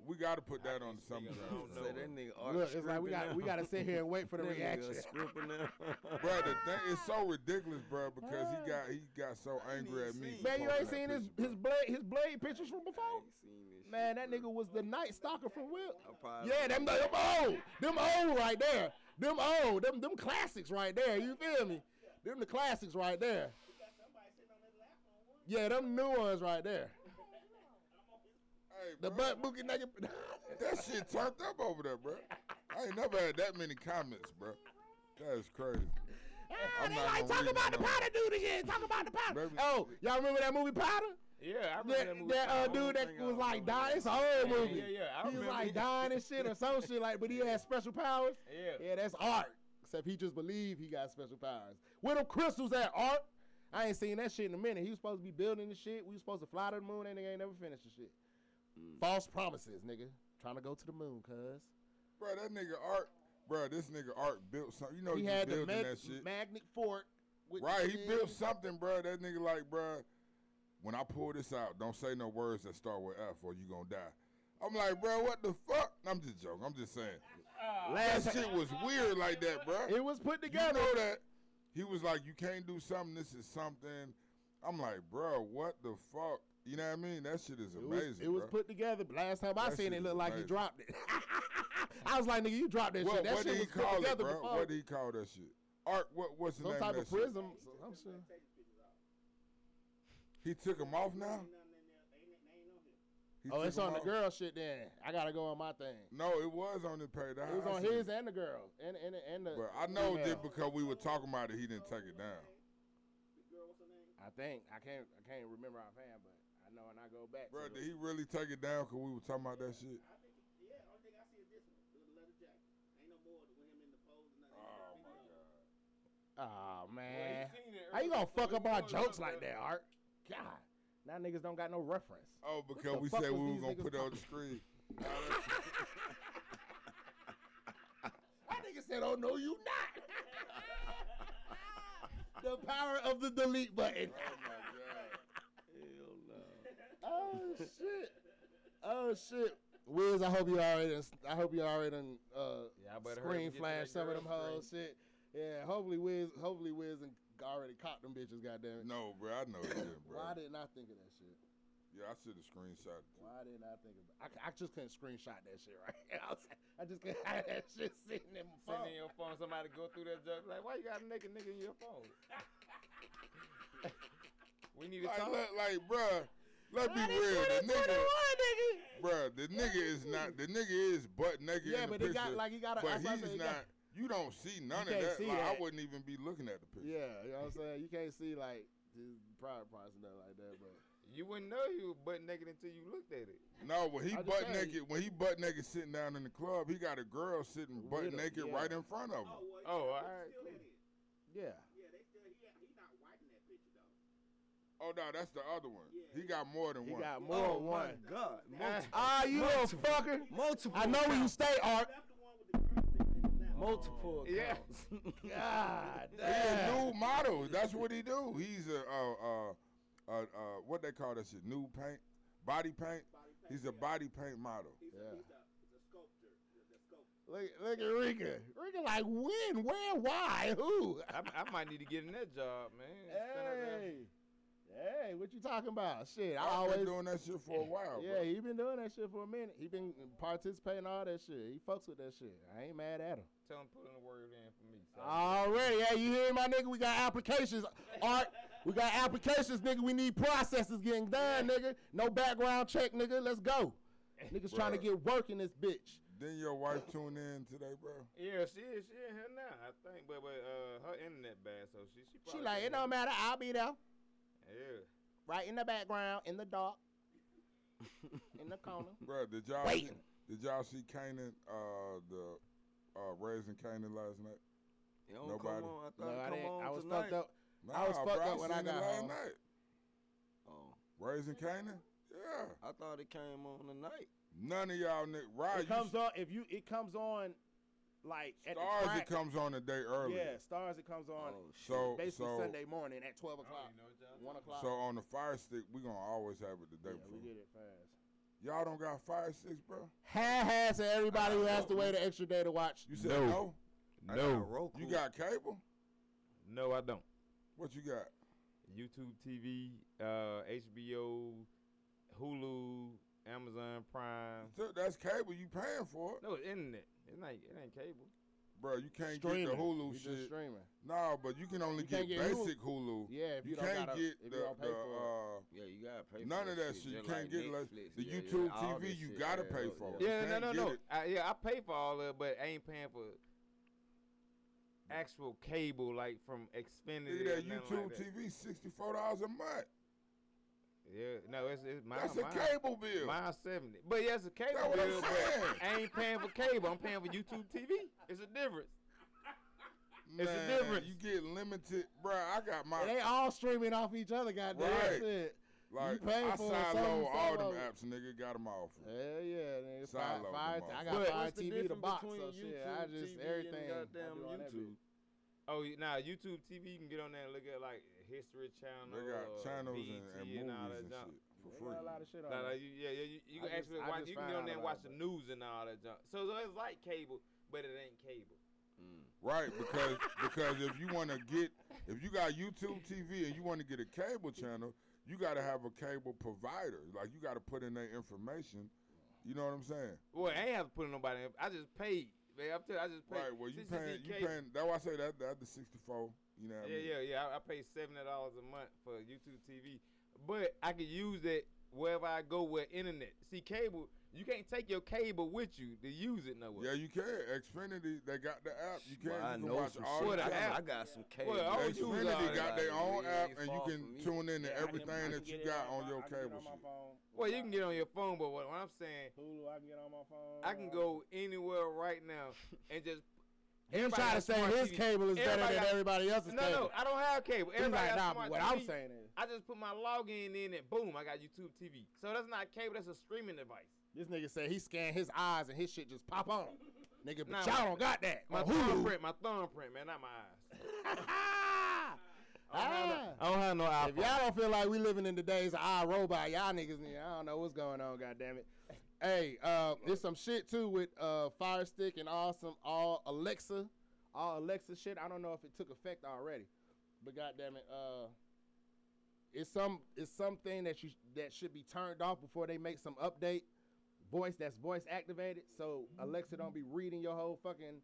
we got to put that on something. speak on else, that. Say that nigga art Look, it's like we got we got to sit here and wait for the reaction. bro, the thing is so ridiculous, bro, because he got he got so angry at me. Man, you ain't seen his picture, his blade his blade pictures from before. ain't seen this Man, shit, that bro. nigga was the night stalker from Will. Yeah, them them old, them old right there. Them old, them them classics right there. You feel me? Them the classics right there. Yeah, them new ones right there. Hey, The butt bookie nigga. That shit turned up over there, bro. I ain't never had that many comments, bro. That is crazy. Ah, I'm they like talk read about the none powder dude again. Talk about the powder. Baby- Oh, y'all remember that movie Powder? Yeah, I remember That, that movie. that uh, dude that was like remember dying. that. It's an old Yeah, movie. yeah, yeah, I he was like it. dying and shit or some shit like, but he had special powers. Yeah. Yeah, that's art. Except he just believed he got special powers. Where them crystals at, art? I ain't seen that shit in a minute. He was supposed to be building the shit. We was supposed to fly to the moon. That nigga ain't never finished the shit. False promises, nigga. Trying to go to the moon, cuz. Bruh, that nigga Art, bruh, this nigga Art built something. You know he he, had the mag- that shit. magnet fort. Right, he built something, bruh. That nigga like, bruh, when I pull this out, don't say no words that start with F or you gonna die. I'm like, bruh, what the fuck? I'm just joking. I'm just saying. Oh. Last That shit was weird like that, bro. It was put together. You together. know that he was like, you can't do something. This is something. I'm like, bro, what the fuck? You know what I mean? That shit is It was, amazing. it was put together. Last time I That seen it, it, is looked like he dropped it. I was like, nigga, you dropped that What, shit. That what shit did he was put call it, bro? before. What did he call that shit? Art. What? What's the Some name type of of that shit? prism. Some shit. He took him off now. He Oh, it's him on the girl shit then. I gotta go on my thing. No, it was on the page. I- It was I on seen his it. and the girl. And and and the But I know female. that because we were talking about it, he didn't take it down. I think I can't I can't remember offhand, but I know when I go back. Bro, to did it. he really take it down because we were talking about that shit? Oh Well, man, he seen it how you gonna fuck up our jokes like that, Art? God, now niggas don't got no reference. Oh, because we said we was were gonna put it on the screen. That nigga said, "Oh no, you not." the power of the delete button. Oh my god. Hell no. oh shit. Oh shit. Wiz, I hope you already. done- I hope you already done, uh, Yeah, I screen up and get to flash some of them hoes. Shit. Yeah. Hopefully Wiz. Hopefully Wiz and already caught them bitches. Goddamn it. No, bro, I know it didn't, bro. Why didn't I think of that shit? Yeah, I should have screenshot it. Why didn't I think of? I, c- I just couldn't screenshot that shit right. I, was, I just couldn't have that shit sitting in my Send phone. in your phone, somebody go through that joke. Like, why you got a naked nigga in your phone? we need to Like, talk. look, like, bruh, let's be real. The nigga, bruh, the nigga is not. The nigga is butt naked Yeah, in the but it picture. got like he got a. but that's what I'm he's not. got- you don't see none of can't that. see like, I wouldn't even be looking at the picture. Yeah, you know what I'm saying. You can't see like his private parts and nothing like that, but. You wouldn't know you were butt naked until you looked at it. No, when he butt saying. naked, when he butt naked sitting down in the club, he got a girl sitting butt With naked yeah. right in front of him. Oh, all right. Cool. Yeah. Yeah, they still he, he not white in that picture though. Oh no, that's the other one. He got more than He one. He got more oh than one. my God. Multiple. Ah, you little fucker. multiple. I know where you stay, Art. Multiple Yeah. accounts. God He a damn. new model. That's what he do. He's a uh uh uh, uh what they call that shit? New paint, body paint. He's a body paint model. Yeah. He's a sculptor. Look, look at Rika. Rika, like when, where, why, who? I, I might need to get in that job, man. Spend. Hey, hey, what you talking about? Shit, I I've always. been doing that shit for a while. yeah, bro. he been doing that shit for a minute. He been participating all that shit. He fucks with that shit. I ain't mad at him. Tell him put in a word in for me. son. Already, yeah, you hear my nigga? We got applications, Art. We got applications, nigga. We need processes getting done, nigga. No background check, nigga. Let's go. Niggas trying to get work in this bitch. Didn't your wife tune in today, bro? Yeah, she is. She in here now, I think. But but uh, her internet bad, so she she. She like, it don't matter. I'll be there, Yeah. right in the background, in the dark, in the corner. Bro, did y'all Waiting. see, did y'all see Kanan uh the uh raising Kanan last night? Don't Nobody. come on. I No, thought I didn't. on I was tonight. fucked up. Nah, I was fucked bro, up when I seen it got home. night. Oh, Raising Kanan? Yeah. I thought it came on tonight. None of y'all niggas. Right. It comes on if you. It comes on like at the Stars, crack. it comes on a day early. Yeah, stars. It comes on Oh. So, basically so, Sunday morning at twelve o'clock, You know what y'all one o'clock. so on the fire stick, we gonna always have it the day yeah, we before. get it fast. Y'all don't got fire sticks, bro? Ha ha to everybody who has to wait an extra day to watch. You said No. no? I No. got Roku. You got cable? No, I don't. What you got? YouTube TV, uh, HBO, Hulu, Amazon Prime. So That's cable. You paying for it, No, it's internet. It's not. It ain't cable. bro? You can't streaming. get the Hulu You shit. streaming. No, but you can only You get, get basic Hulu. Yeah, if you, You don't can't gotta, get if the, you don't pay the for uh, Yeah, you gotta pay. None for of that shit. shit. You can't like get it like the yeah, yeah, YouTube all TV, you shit, gotta yeah, pay yeah, for it. yeah. Yeah, no, no, no. I, yeah, I pay for all of it, but I ain't paying for actual cable like from Xfinity. Nigga, that YouTube like that. TV, sixty four dollars a month. Yeah, no, it's it's mine. That's a mine, cable bill. Mine seventy, but yeah, it's a cable That's bill. saying. But I ain't paying for cable. I'm paying for YouTube TV. It's a difference. It's a difference. You get limited, bro. I got my they all streaming off each other, goddamn Right. shit. like pay I for sideload all some them of it. apps, nigga. Got them off. for. Hell yeah, nigga. Side Fire, load fire, them I off. got But Fire What's the TV to difference box, between so shit, YouTube I just TV everything. and goddamn do on that YouTube? Oh, you- nah, YouTube TV, you can get on there and look at like History Channel. They got channels and, BET and and all that and junk. shit for They free. got a lot of shit on Nah, nah, there. you, yeah, yeah, you, you can just- actually I watch. You can found get on there and watch it, the news and all that junk. So, so it's like cable, but it ain't cable. Mm. Right, because because if you want to get if you got YouTube TV and you want to get a cable channel, you got to have a cable provider. Like you got to put in their information. You know what I'm saying? Well, I ain't have to put in nobody. in. I just paid. Man, I'm telling. I just paid. Right. Well, you paying you paying. That's why I say that that's the 64. You know what I Yeah, mean? yeah, yeah. I, I pay seventy dollars a month for YouTube TV, but I can use it wherever I go with internet. See, cable, you can't take your cable with you to use it nowhere. Yeah, you can. Xfinity, they got the app. You can. Well, I you can know watch some all shit. the I, got, app. I got some cable. Well, I all Xfinity that. got their own app, and you can tune in to Yeah, everything can that you got on on my- your I can get cable on my shit. phone. Well, you can get on your phone, but what, what I'm saying, Hulu, I can get on my phone. I can go anywhere right now and just. Everybody trying to say his TV. cable is better Everybody than got- everybody else's No, cable. no, I don't have cable. Everybody like, nah, what I'm saying is, I just put my login in and boom, I got YouTube TV. So that's not cable. That's a streaming device. this nigga said he scanned his eyes and his shit just pop on. Nigga, but Nah, y'all my- don't got that. My thumbprint, my thumbprint, man, not my eyes. ah, I don't have no if y'all don't feel like we living in the days of our robot, y'all niggas, I don't know what's going on. God damn it. Hey, uh, there's some shit too with uh, Fire Stick and all some all Alexa, all Alexa shit. I don't know if it took effect already, but God damn it, uh, it's some it's something that you that should be turned off before they make some update. Voice that's voice activated, so Alexa don't be reading your whole fucking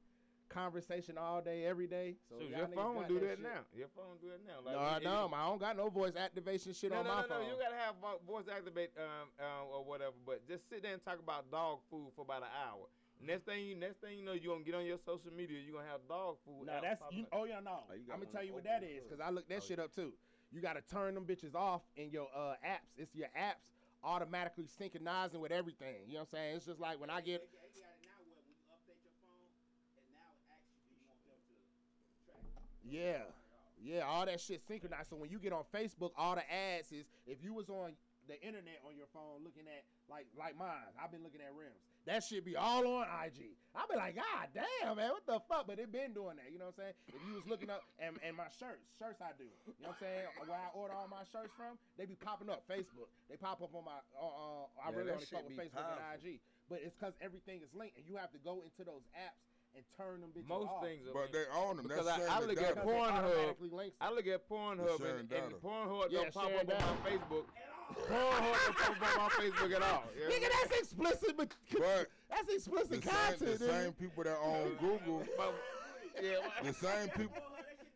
conversation all day, every day. So, So your phone do that shit. now. Your phone do that now. No, I it- don't. I don't got no voice activation shit no, on no, my no, phone. no. You gotta have voice activate um, um or whatever. But just sit there and talk about dog food for about an hour. Next thing you, next thing you know, you gonna get on your social media. You are gonna have dog food. No, that's you. Oh yeah, no. Oh, you got I'm gonna tell you what that is because I looked that Oh, shit up too. You gotta turn them bitches off in your uh apps. It's your apps automatically synchronizing with everything. You know what I'm saying? It's just like when I get. They got it now where when you update your phone, and now it asks you, do you want them to track? Yeah. Yeah, all that shit synchronized. So when you get on Facebook, all the ads is if you was on the internet on your phone looking at like like mine, I've been looking at rims. That shit be all on IG. I be like, God damn, man, what the fuck? But it been doing that, you know what I'm saying? If you was looking up and, and my shirts, shirts I do. You know what I'm saying? Where I order all my shirts from, they be popping up Facebook. They pop up on my uh, uh I Yeah, really only fuck with Facebook powerful. and IG. But it's cause everything is linked and you have to go into those apps and turn them bitches Most off. things are But linked. they own them. Because That's I- I look the at data. Because Pornhub. I look at Pornhub and, and. Pornhub Yeah, don't pop sharing up on my Facebook. Pornhub don't pop up on my Facebook at all. Yeah. Nigga, that's explicit, but, But that's the explicit same, content. the same people that own Google, But- yeah. the same people. That shit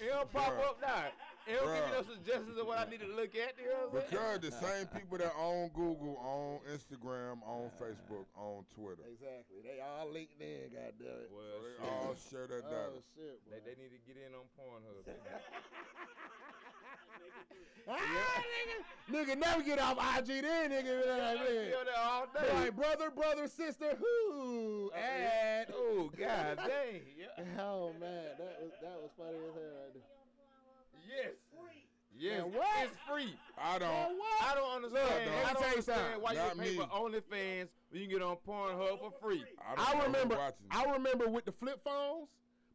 do not pop Oh, up. it don't pop Bruh. It don't give me no suggestions of what I need to look at. You know what I'm saying? Because the same people that own Google, own Instagram, own Facebook, own Twitter. Exactly. They all linked in, goddamn it. So Well, they shit. all share that data. Oh shit, boy. They, they need to get in on Pornhub. ah, nigga, nigga, never get off IG then, nigga. Be Like, Be man. on there all Be day. like, brother, brother, sister, who? Ad. Oh, god dang. Yeah. Oh man, that was that was funny as hell right there. Yes, Man, what? it's free. I don't. Man, what? I don't understand. dog. I don't tell you understand something. why you Not pay for me. OnlyFans when you can get on Pornhub for free. I, don't I remember. I remember with the flip phones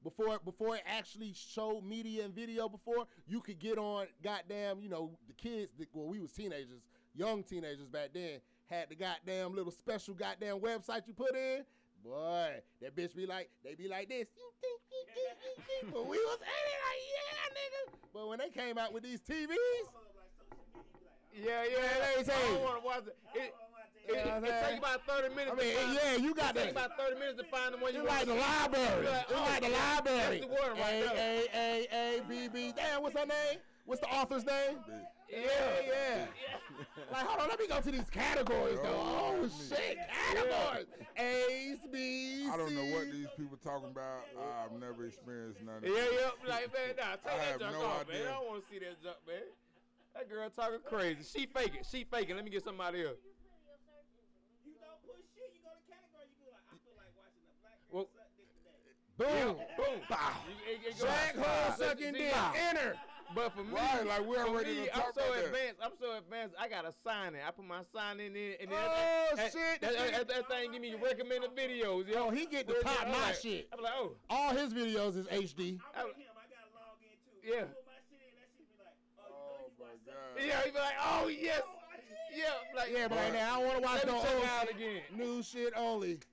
before before it actually showed media and video. Before you could get on, goddamn, you know, the kids. The, well, we was teenagers, young teenagers back then. Had the goddamn little special goddamn website you put in. Boy, that bitch be like, they be like this. You think, you think, you think. But we was at it like, yeah, nigga. But when they came out with these TVs, Yeah, yeah. let me tell I don't want to watch it. It, it, it, it take saying? about 30 minutes I mean, to find yeah, you got it take that. about 30 minutes to find the one you like the library. Like, It's oh, like the library. that's the word right A there. A A A B B. Damn, what's her name? What's the author's name? Yeah, yeah. Like, hold on, let me go to these categories though. Oh, Oh shit, categories. A's, B's, I don't know what C's. these people talking about. I've never experienced none of Yeah, it. yeah. Like, man, nah, take I that have junk no off, man. idea. I don't want to see that junk, man. That girl talking crazy. She faking. She faking. Let me get somebody else. You don't push shit. You go to category. You go like, I feel like watching a black girl Well- suck dick today. Boom. Boom. Bow. You- it- it go- Jack hole sucking dick. Enter. But for me, Right, like, we're for ready to me, I'm so about that. advanced. I'm so advanced. I got to sign it. I put my sign in there, and then Oh, that, shit, That, that, that, that thing give me recommended videos. Yo, Oh, he get the Where's top I'm notch like- shit. I'm like, oh, All his videos is HD. I'm with him. I gotta log in too. Yeah. I put my shit in. That shit be like, oh, Oh you know oh, my god. yeah. He be like, oh, oh yes, yeah. Like, Yeah, but like Right. now I don't want to watch Let me no check old out again. New shit only.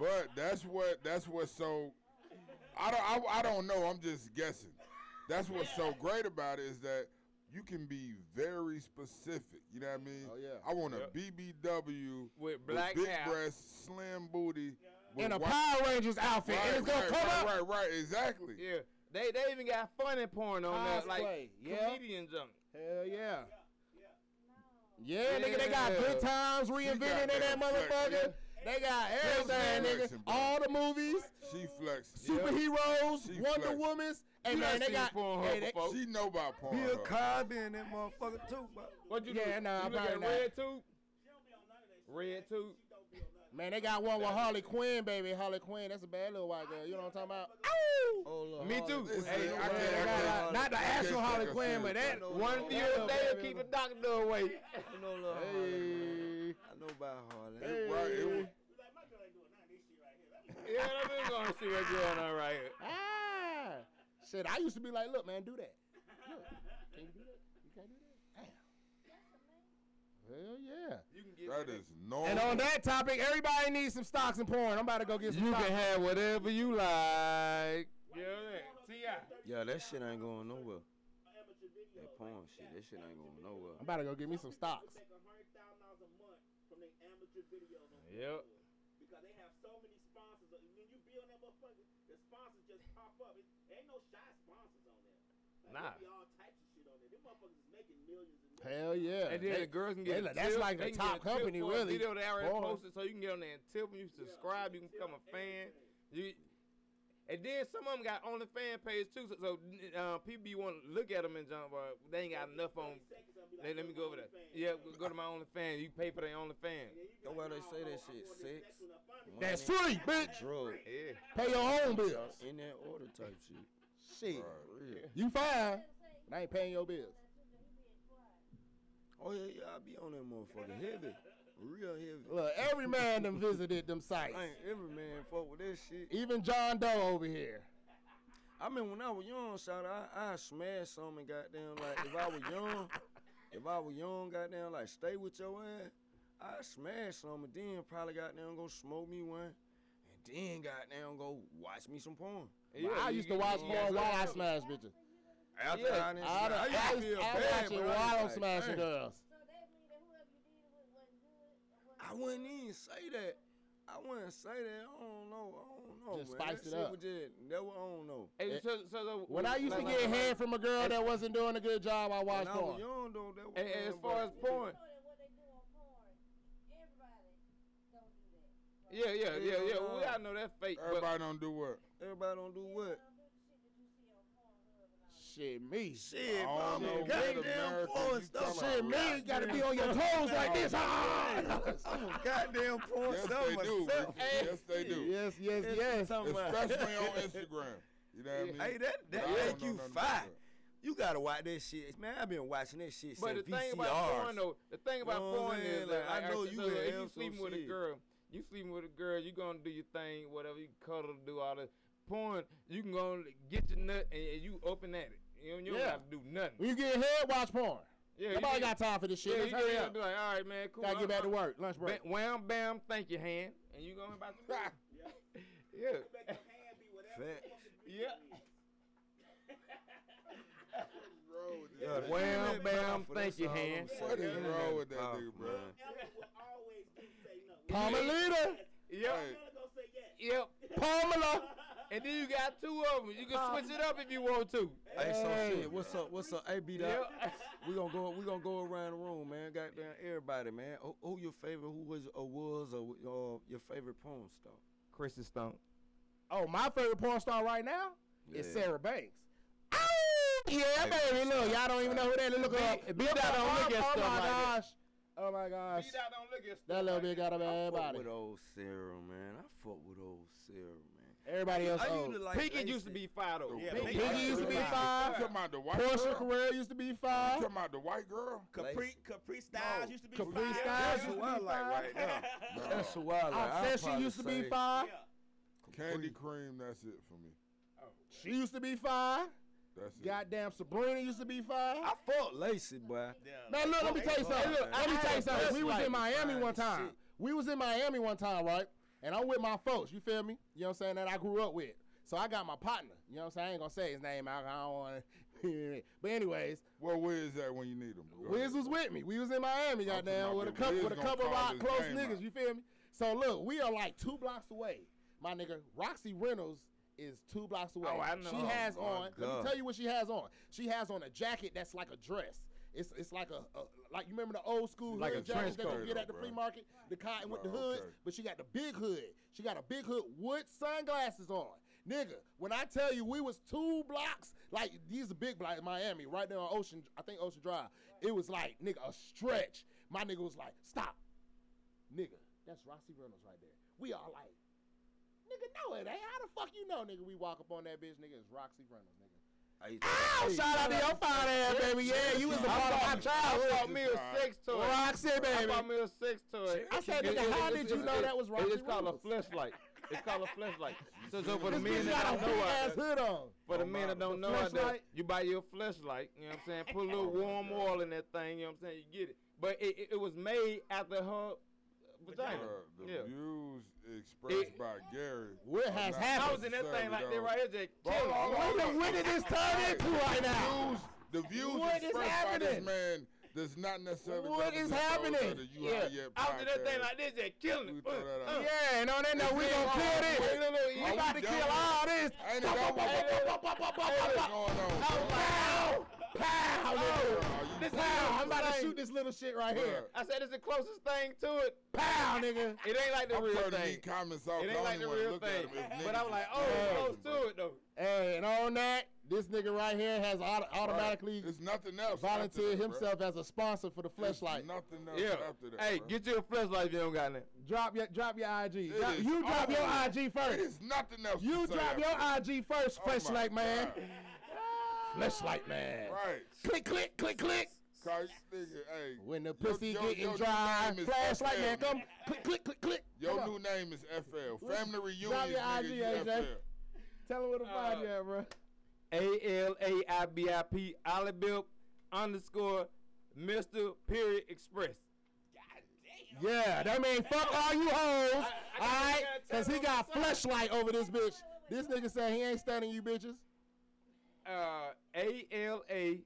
But that's what that's what's so. I don't I, I don't know. I'm just guessing. That's what's so great about it is that you can be very specific. You know what I mean? Oh, yeah. I want a Yep. BBW with black big hair. breasts, slim booty, with In a white- Power Rangers outfit. Right, and it's gonna right, come right, up. right, right, exactly. Yeah, they they even got funny porn on there, like Cosplay, yeah. comedian junk. Hell yeah. Yeah, nigga, they got Yeah. good times reinvented in that motherfucker. They got everything, nigga. flexing. All the movies, She flex. superheroes, She Wonder flex. Womans, and You man, they got. Pornhub hey, they- before. She know about porn. Bill huh? Cosby and that motherfucker too. But What you Yeah, do? nah, you look probably at not. Red Tube? Red Tube. Man, they got one with Harley Quinn, baby. Harley Quinn, that's a bad little white girl. You know what I'm talking about? oh, Lord, Me too. Hey, I can't, I got, can't, not the actual Harley Quinn, but that One view a day will keep the doctor away. You know, little Harley. Hey. I know about Harley. It, right, it, was- yeah, I'm just gonna see what's going on right here. Ah. Shit. I used to be like, look, man, do that. Look, can you do that? You can't do that. Damn. Hell yeah. You can get that is normal. And on that topic, everybody needs some stocks and porn. I'm about to go get some You stocks. can have whatever you like. Yeah, Ti. Yeah, that shit ain't going nowhere. That porn shit, that shit ain't going nowhere. I'm about to go get me some stocks. Yep. Because they have so many sponsors. When you be on that motherfucker, the sponsors just pop up. It, ain't no shy sponsors on there. Like, Nah. Be all types of shit on there. Them motherfuckers is making millions and millions. Hell yeah. And then They- the girls can get a like- that's like the top get a tip company, really. Video they already posted, so you can get on there and tip. When you subscribe, you can become a fan. You, and then some of them got on the fan page too. So, so uh, people be want to look at them and jump, but they ain't got enough on. Let, let me go over there. Yeah, go, go to my OnlyFans. You pay for their OnlyFans. That's why they say that shit. Sex, That's free, bitch. Drug, Yeah. Pay your own bills. in that order type shit. Shit. For real. You fine. but I ain't paying your bills. Oh yeah, yeah, I be on that motherfucker heavy, real heavy. Look, every man done visited them sites. I ain't every man fuck with that shit. Even John Doe over here. I mean, when I was young, shout out, I, I smash something, goddamn. Like if I was young, if I was young, goddamn, like stay with your ass, I smash something, and then probably goddamn go smoke me one, and then goddamn go watch me some porn. But I used to watch porn while I some- smash bitches. After Yeah, I, done I, smash- I used to feel I, bad, watch it while I'm like, smashing girls. I wouldn't even say that. I wouldn't say that. I don't know. I don't know. Just man. spice that it shit up. Was just, that was, I don't know. Hey, Eh, so, so, so, When I used to get like- head from a girl that wasn't doing a good job, I When watched I was porn. young though, that was. And, and as far as porn, yeah, yeah, yeah, yeah. We all know that's fake. Everybody don't do what? Everybody don't do what? Shit, me. Shit, I bro. don't I'm know a what goddamn porn star. Shit, me. Gotta be on your toes like this. Ah! Goddamn porn Yes, they do. Yes, they do. yes, yes, yes. what I'm talking about. Especially on Instagram. You know what I mean? Hey, that that I make you nothing about fine. that. You gotta watch that shit, man. I've been watching that shit But the thing VCRs. about porn though, the thing about You know porn is Like, that I know so you if you sleeping so with a girl, you sleeping with a girl, you gonna do your thing, whatever you cuddle, do all the porn. You can go get your nut and, and you open at it. You, don't- you don't Yeah. have to do nothing. When you get head, watch porn. Yeah, Nobody you got time for this shit. Yeah, Let's you hurry up. be like, all right, man, cool. Gotta get I'm- back to I'm- work. Lunch break. Bam, wham, bam, thank you, hand, and you going about your business. yeah. Make your hand be whatever Fat. you want it to be. Yeah. Yeah, Wham, man, bam, thank that's you, hand. What is wrong with that powerful, nigga, bro? man. Will always say no. Palmalita. Yep. Hey. Ella gonna say yes. Yep. Pamela. And then you got two of them. You can switch it up if you want to. Hey, so Hey. shit, what's up? What's up? Hey, B Dot. Yep. We gonna go. We gonna go around the room, man. Goddamn, everybody, man. Who, who your favorite? Who was or was or uh, your favorite porn star? Chrissy Stone. Oh, my favorite porn star right now is Sarah Banks. Oh, yeah, baby. Look, y'all don't even know who that is. Look B- up. B Dot up. don't look oh, at oh stuff my like that. gosh. Oh my gosh. don't look at That little bit got a I bad fuck body. with old Sarah, man. I fuck with old Sarah, man. Everybody else I old. used to like Pinky used to Lacey. be Fido. Yeah, The Pinky white used to be girl. five. You talking about the white Portia girl? Carrera used to be You five. talking about the white girl? Capri Capri Styles used to be Capri fire. Styles That's used to I be like right now. No. That's who I like. I'll Obsession probably used to be say five. Yeah. Candy cream, that's it for me. Oh, she used to be five. That's it. Goddamn Sabrina used to be five. I fuck Lacey, boy. Yeah. Now look, let me tell you something. man. Let me tell you something. We was in Miami one time. We was in Miami one time, right? And I'm with my folks. You feel me? You know what I'm saying? That I grew up with. So I got my partner. You know what I'm saying? I ain't gonna say his name out. I don't want to. but anyways, Well, where is that when you need him? Wiz was with me. We was in Miami, goddamn, with a couple Wiz with a couple of our close niggas. out. You feel me? So look, we are like two blocks away. My nigga, Roxy Reynolds is two blocks away. Oh, I know. She Oh, has my on. Let me tell you what she has on. She has on a jacket that's like a dress. It's it's like a, a like you remember the old school Like hood jackets that you get at the Bro. flea market, the cotton with the Bro, hoods, okay. but she got the big hood. She got a big hood with sunglasses on. Nigga, when I tell you we was two blocks, like these are big blocks in Miami, right there on Ocean, I think Ocean Drive. It was like, nigga, a stretch. My nigga was like, stop. Nigga, that's Roxy Reynolds right there. We all like, nigga, no, it ain't. How the fuck you know, nigga? We walk up on that bitch, nigga, it's Roxy Reynolds, nigga. Hey, Ow, shout out to your fine ass, baby. Yeah, you was a part of my I bought me a sex toy. Roxy, I baby. bought me a sex toy. I said, nigga, how did you know that was it- Roxy It's called a Reynolds? flashlight. It's called a flashlight. So, so for the This men that got a don't big know ass hood on. for the Oh, men that don't The know it, that you buy your flashlight. You know what I'm saying? Put a little warm oil in that thing. You know what I'm saying? You get it. But it, it, it was made after her vagina. Uh, the Yeah. views expressed It- by Gary. What are has not happened? I was in that thing like that necessarily right here, just Bro, killing. hold on, it. When did- this turn Hey, into right the now? Views, the views What is expressed by this man does not necessarily What is happening? of the You Yeah, Hot I was in that thing like this, just killing it. Uh, uh. Yeah, and on that note, we It's gonna kill this. Wait, look, look, We you Are about to kill all this. Ain't it going on? Pop. bro? Pow! Oh, Pow! nigga. This? Pow! I'm about to shoot this little shit right here. I said it's the closest thing to it. Pow, nigga. It ain't like the I'm real thing. comments off. It ain't like the real thing. But I was niggas like, oh, crazy, close to it though. Hey, and on that, this nigga right here has auto- automatically There's nothing else. volunteered after that, bro. himself as a sponsor for the There's fleshlight. Nothing else Yeah. after that. Hey, bro. get you a flashlight if you don't got it. Drop your drop your IG. It Drop- you drop your. IG first. is nothing else. You to say drop your. IG first, Oh my fleshlight man. God. Fleshlight man. Right. Click, click, click, click. Cause nigga, hey. When the pussy your- getting your dry, flashlight man, come click, click, click, click. Your Come new on. name is FL. Family reunion. Drop reunion, your nigga. IG, You AJ. FL. Tell him where to find you at, bro. A L A I B I P Oliville underscore Mr. Period Express. Yeah, that mean fuck all you hoes, I all gotta- right? I gotta tell Cause he got flashlight over this bitch. This nigga said he ain't standing you bitches. Uh, A L A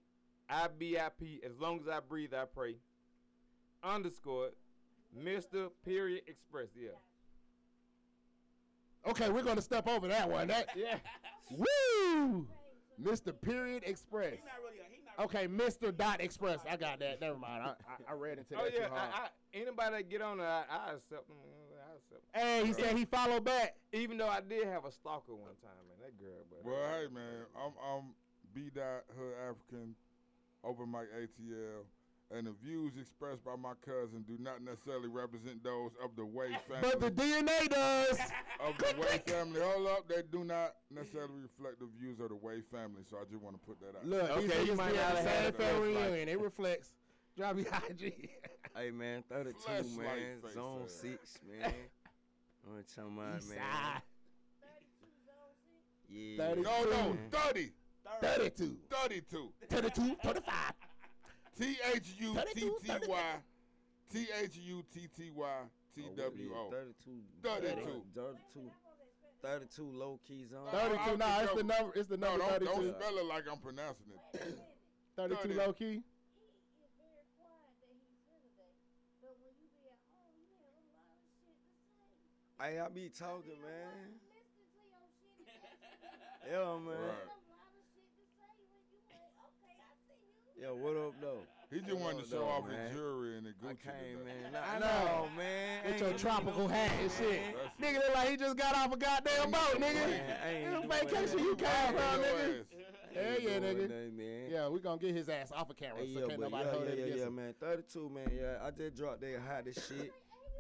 I B I P. As long as I breathe, I pray. Underscore Mr. Period Express. Yeah. Okay, we're gonna step over that one. That Yeah. woo, Mr. Period Express. He's not really. He not Okay, Mr. Dot Express. I got that. Never mind. I, I, I read into that Oh yeah. too hard. I, I, anybody that get on there, I, I accept them. I accept 'em. hey, he said he followed back. Even though I did have a stalker one time, man. That girl, but Well, hey man, I'm I'm B dot Hood African, Open Mic ATL. and the views expressed by my cousin do not necessarily represent those of the Way family. But the DNA does. of the Way family. Hold up, they do not necessarily reflect the views of the Way family. So I just want to put that out. Look, these Okay, you niggas might be at not the have same had family reunion. It reflects. Drop your IG. Hey man, 32 Flashlight man, face zone ass. six man. I'm talking about East man. side. Yeah. 30. No, no, 30, 32. 32. 32, 35. T H U T T Y. T H U T T Y T Oh, what W it O. is, 32. 32. 32. 32 low key zone. 32. Nah, it's the number. It's the No, number don't, don't 32. spell it like I'm pronouncing it. 32 30. low key. Hey, I be talking, man. Yeah, man. Right. Yeah, what up, though? He just wanted to show off his jewelry and the Gucci. I Gucci. came, today. man. I know. man. With Ain't your tropical hat and shit. Nigga look like he just got off a goddamn boat, nigga. Man, I ain't Them doing vacation you came from, nigga. ass. Hell yeah, nigga. man. Yeah, we gonna get his ass off of camera Hey, so yeah, can't nobody yeah, yeah, yeah, yeah, man. 32, man. Yeah, I just dropped that hottest shit.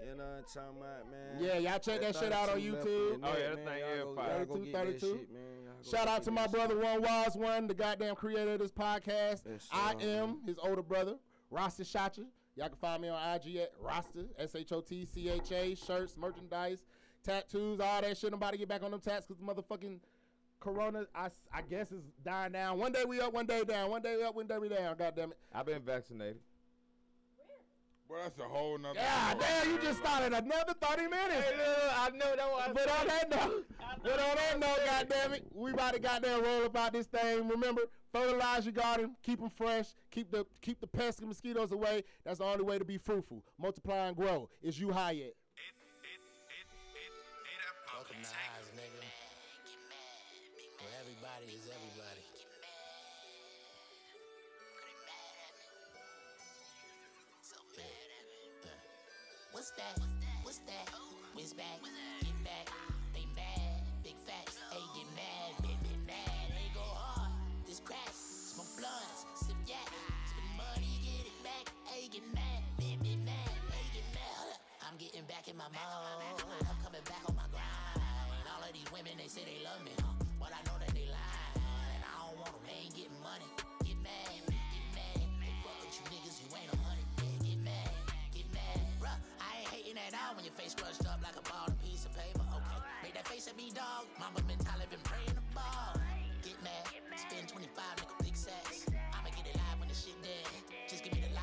You know what I'm talking about, man. Yeah, y'all check that shit out on YouTube. Oh, yeah, that thing Y'all is fire. y'all 32, 32. shit, man. Shout out to my brother One Wise One, the goddamn creator of this podcast. Yes, I am his older brother, Rasta Shotcha. Y'all can find me on IG at Rasta, S H O T C H A, shirts, merchandise, tattoos, all that shit. I'm about to get back on them tats because the motherfucking Corona, I, I guess, is dying down. One day we up, one day down. One day we up, one day we down. God damn it. I've been vaccinated. Well, that's a whole nother. God damn, you just started another 30 minutes. I know that was. But on that note, but on that note, goddamn it, we about to goddamn roll about this thing. Remember, fertilize your garden, keep them fresh, keep the keep the pests and mosquitoes away. That's the only way to be fruitful. Multiply and grow. Is you high yet? What's that? What's that? Whiz back, get back. They mad, big facts. Hey, get mad, big, big mad. They go hard. This crack, smoke blunts, sip yak, spend money, get it back. Hey, get mad, big, big mad. Hey, get mad. I'm getting back in my mode. I'm coming back on my grind. All of these women, they say they love me, huh? But I know that they lying. And I don't want them, they ain't getting money. Get mad, get mad. Fuck with you niggas, you ain't a honey. I ain't hating at all when your face crushed up like a ball and piece of paper. Okay, make that face at me, dog. Mama mentality been praying the ball. Get mad, spend 25, nickel big sacks. I'ma get it live when the shit dead. Just give me the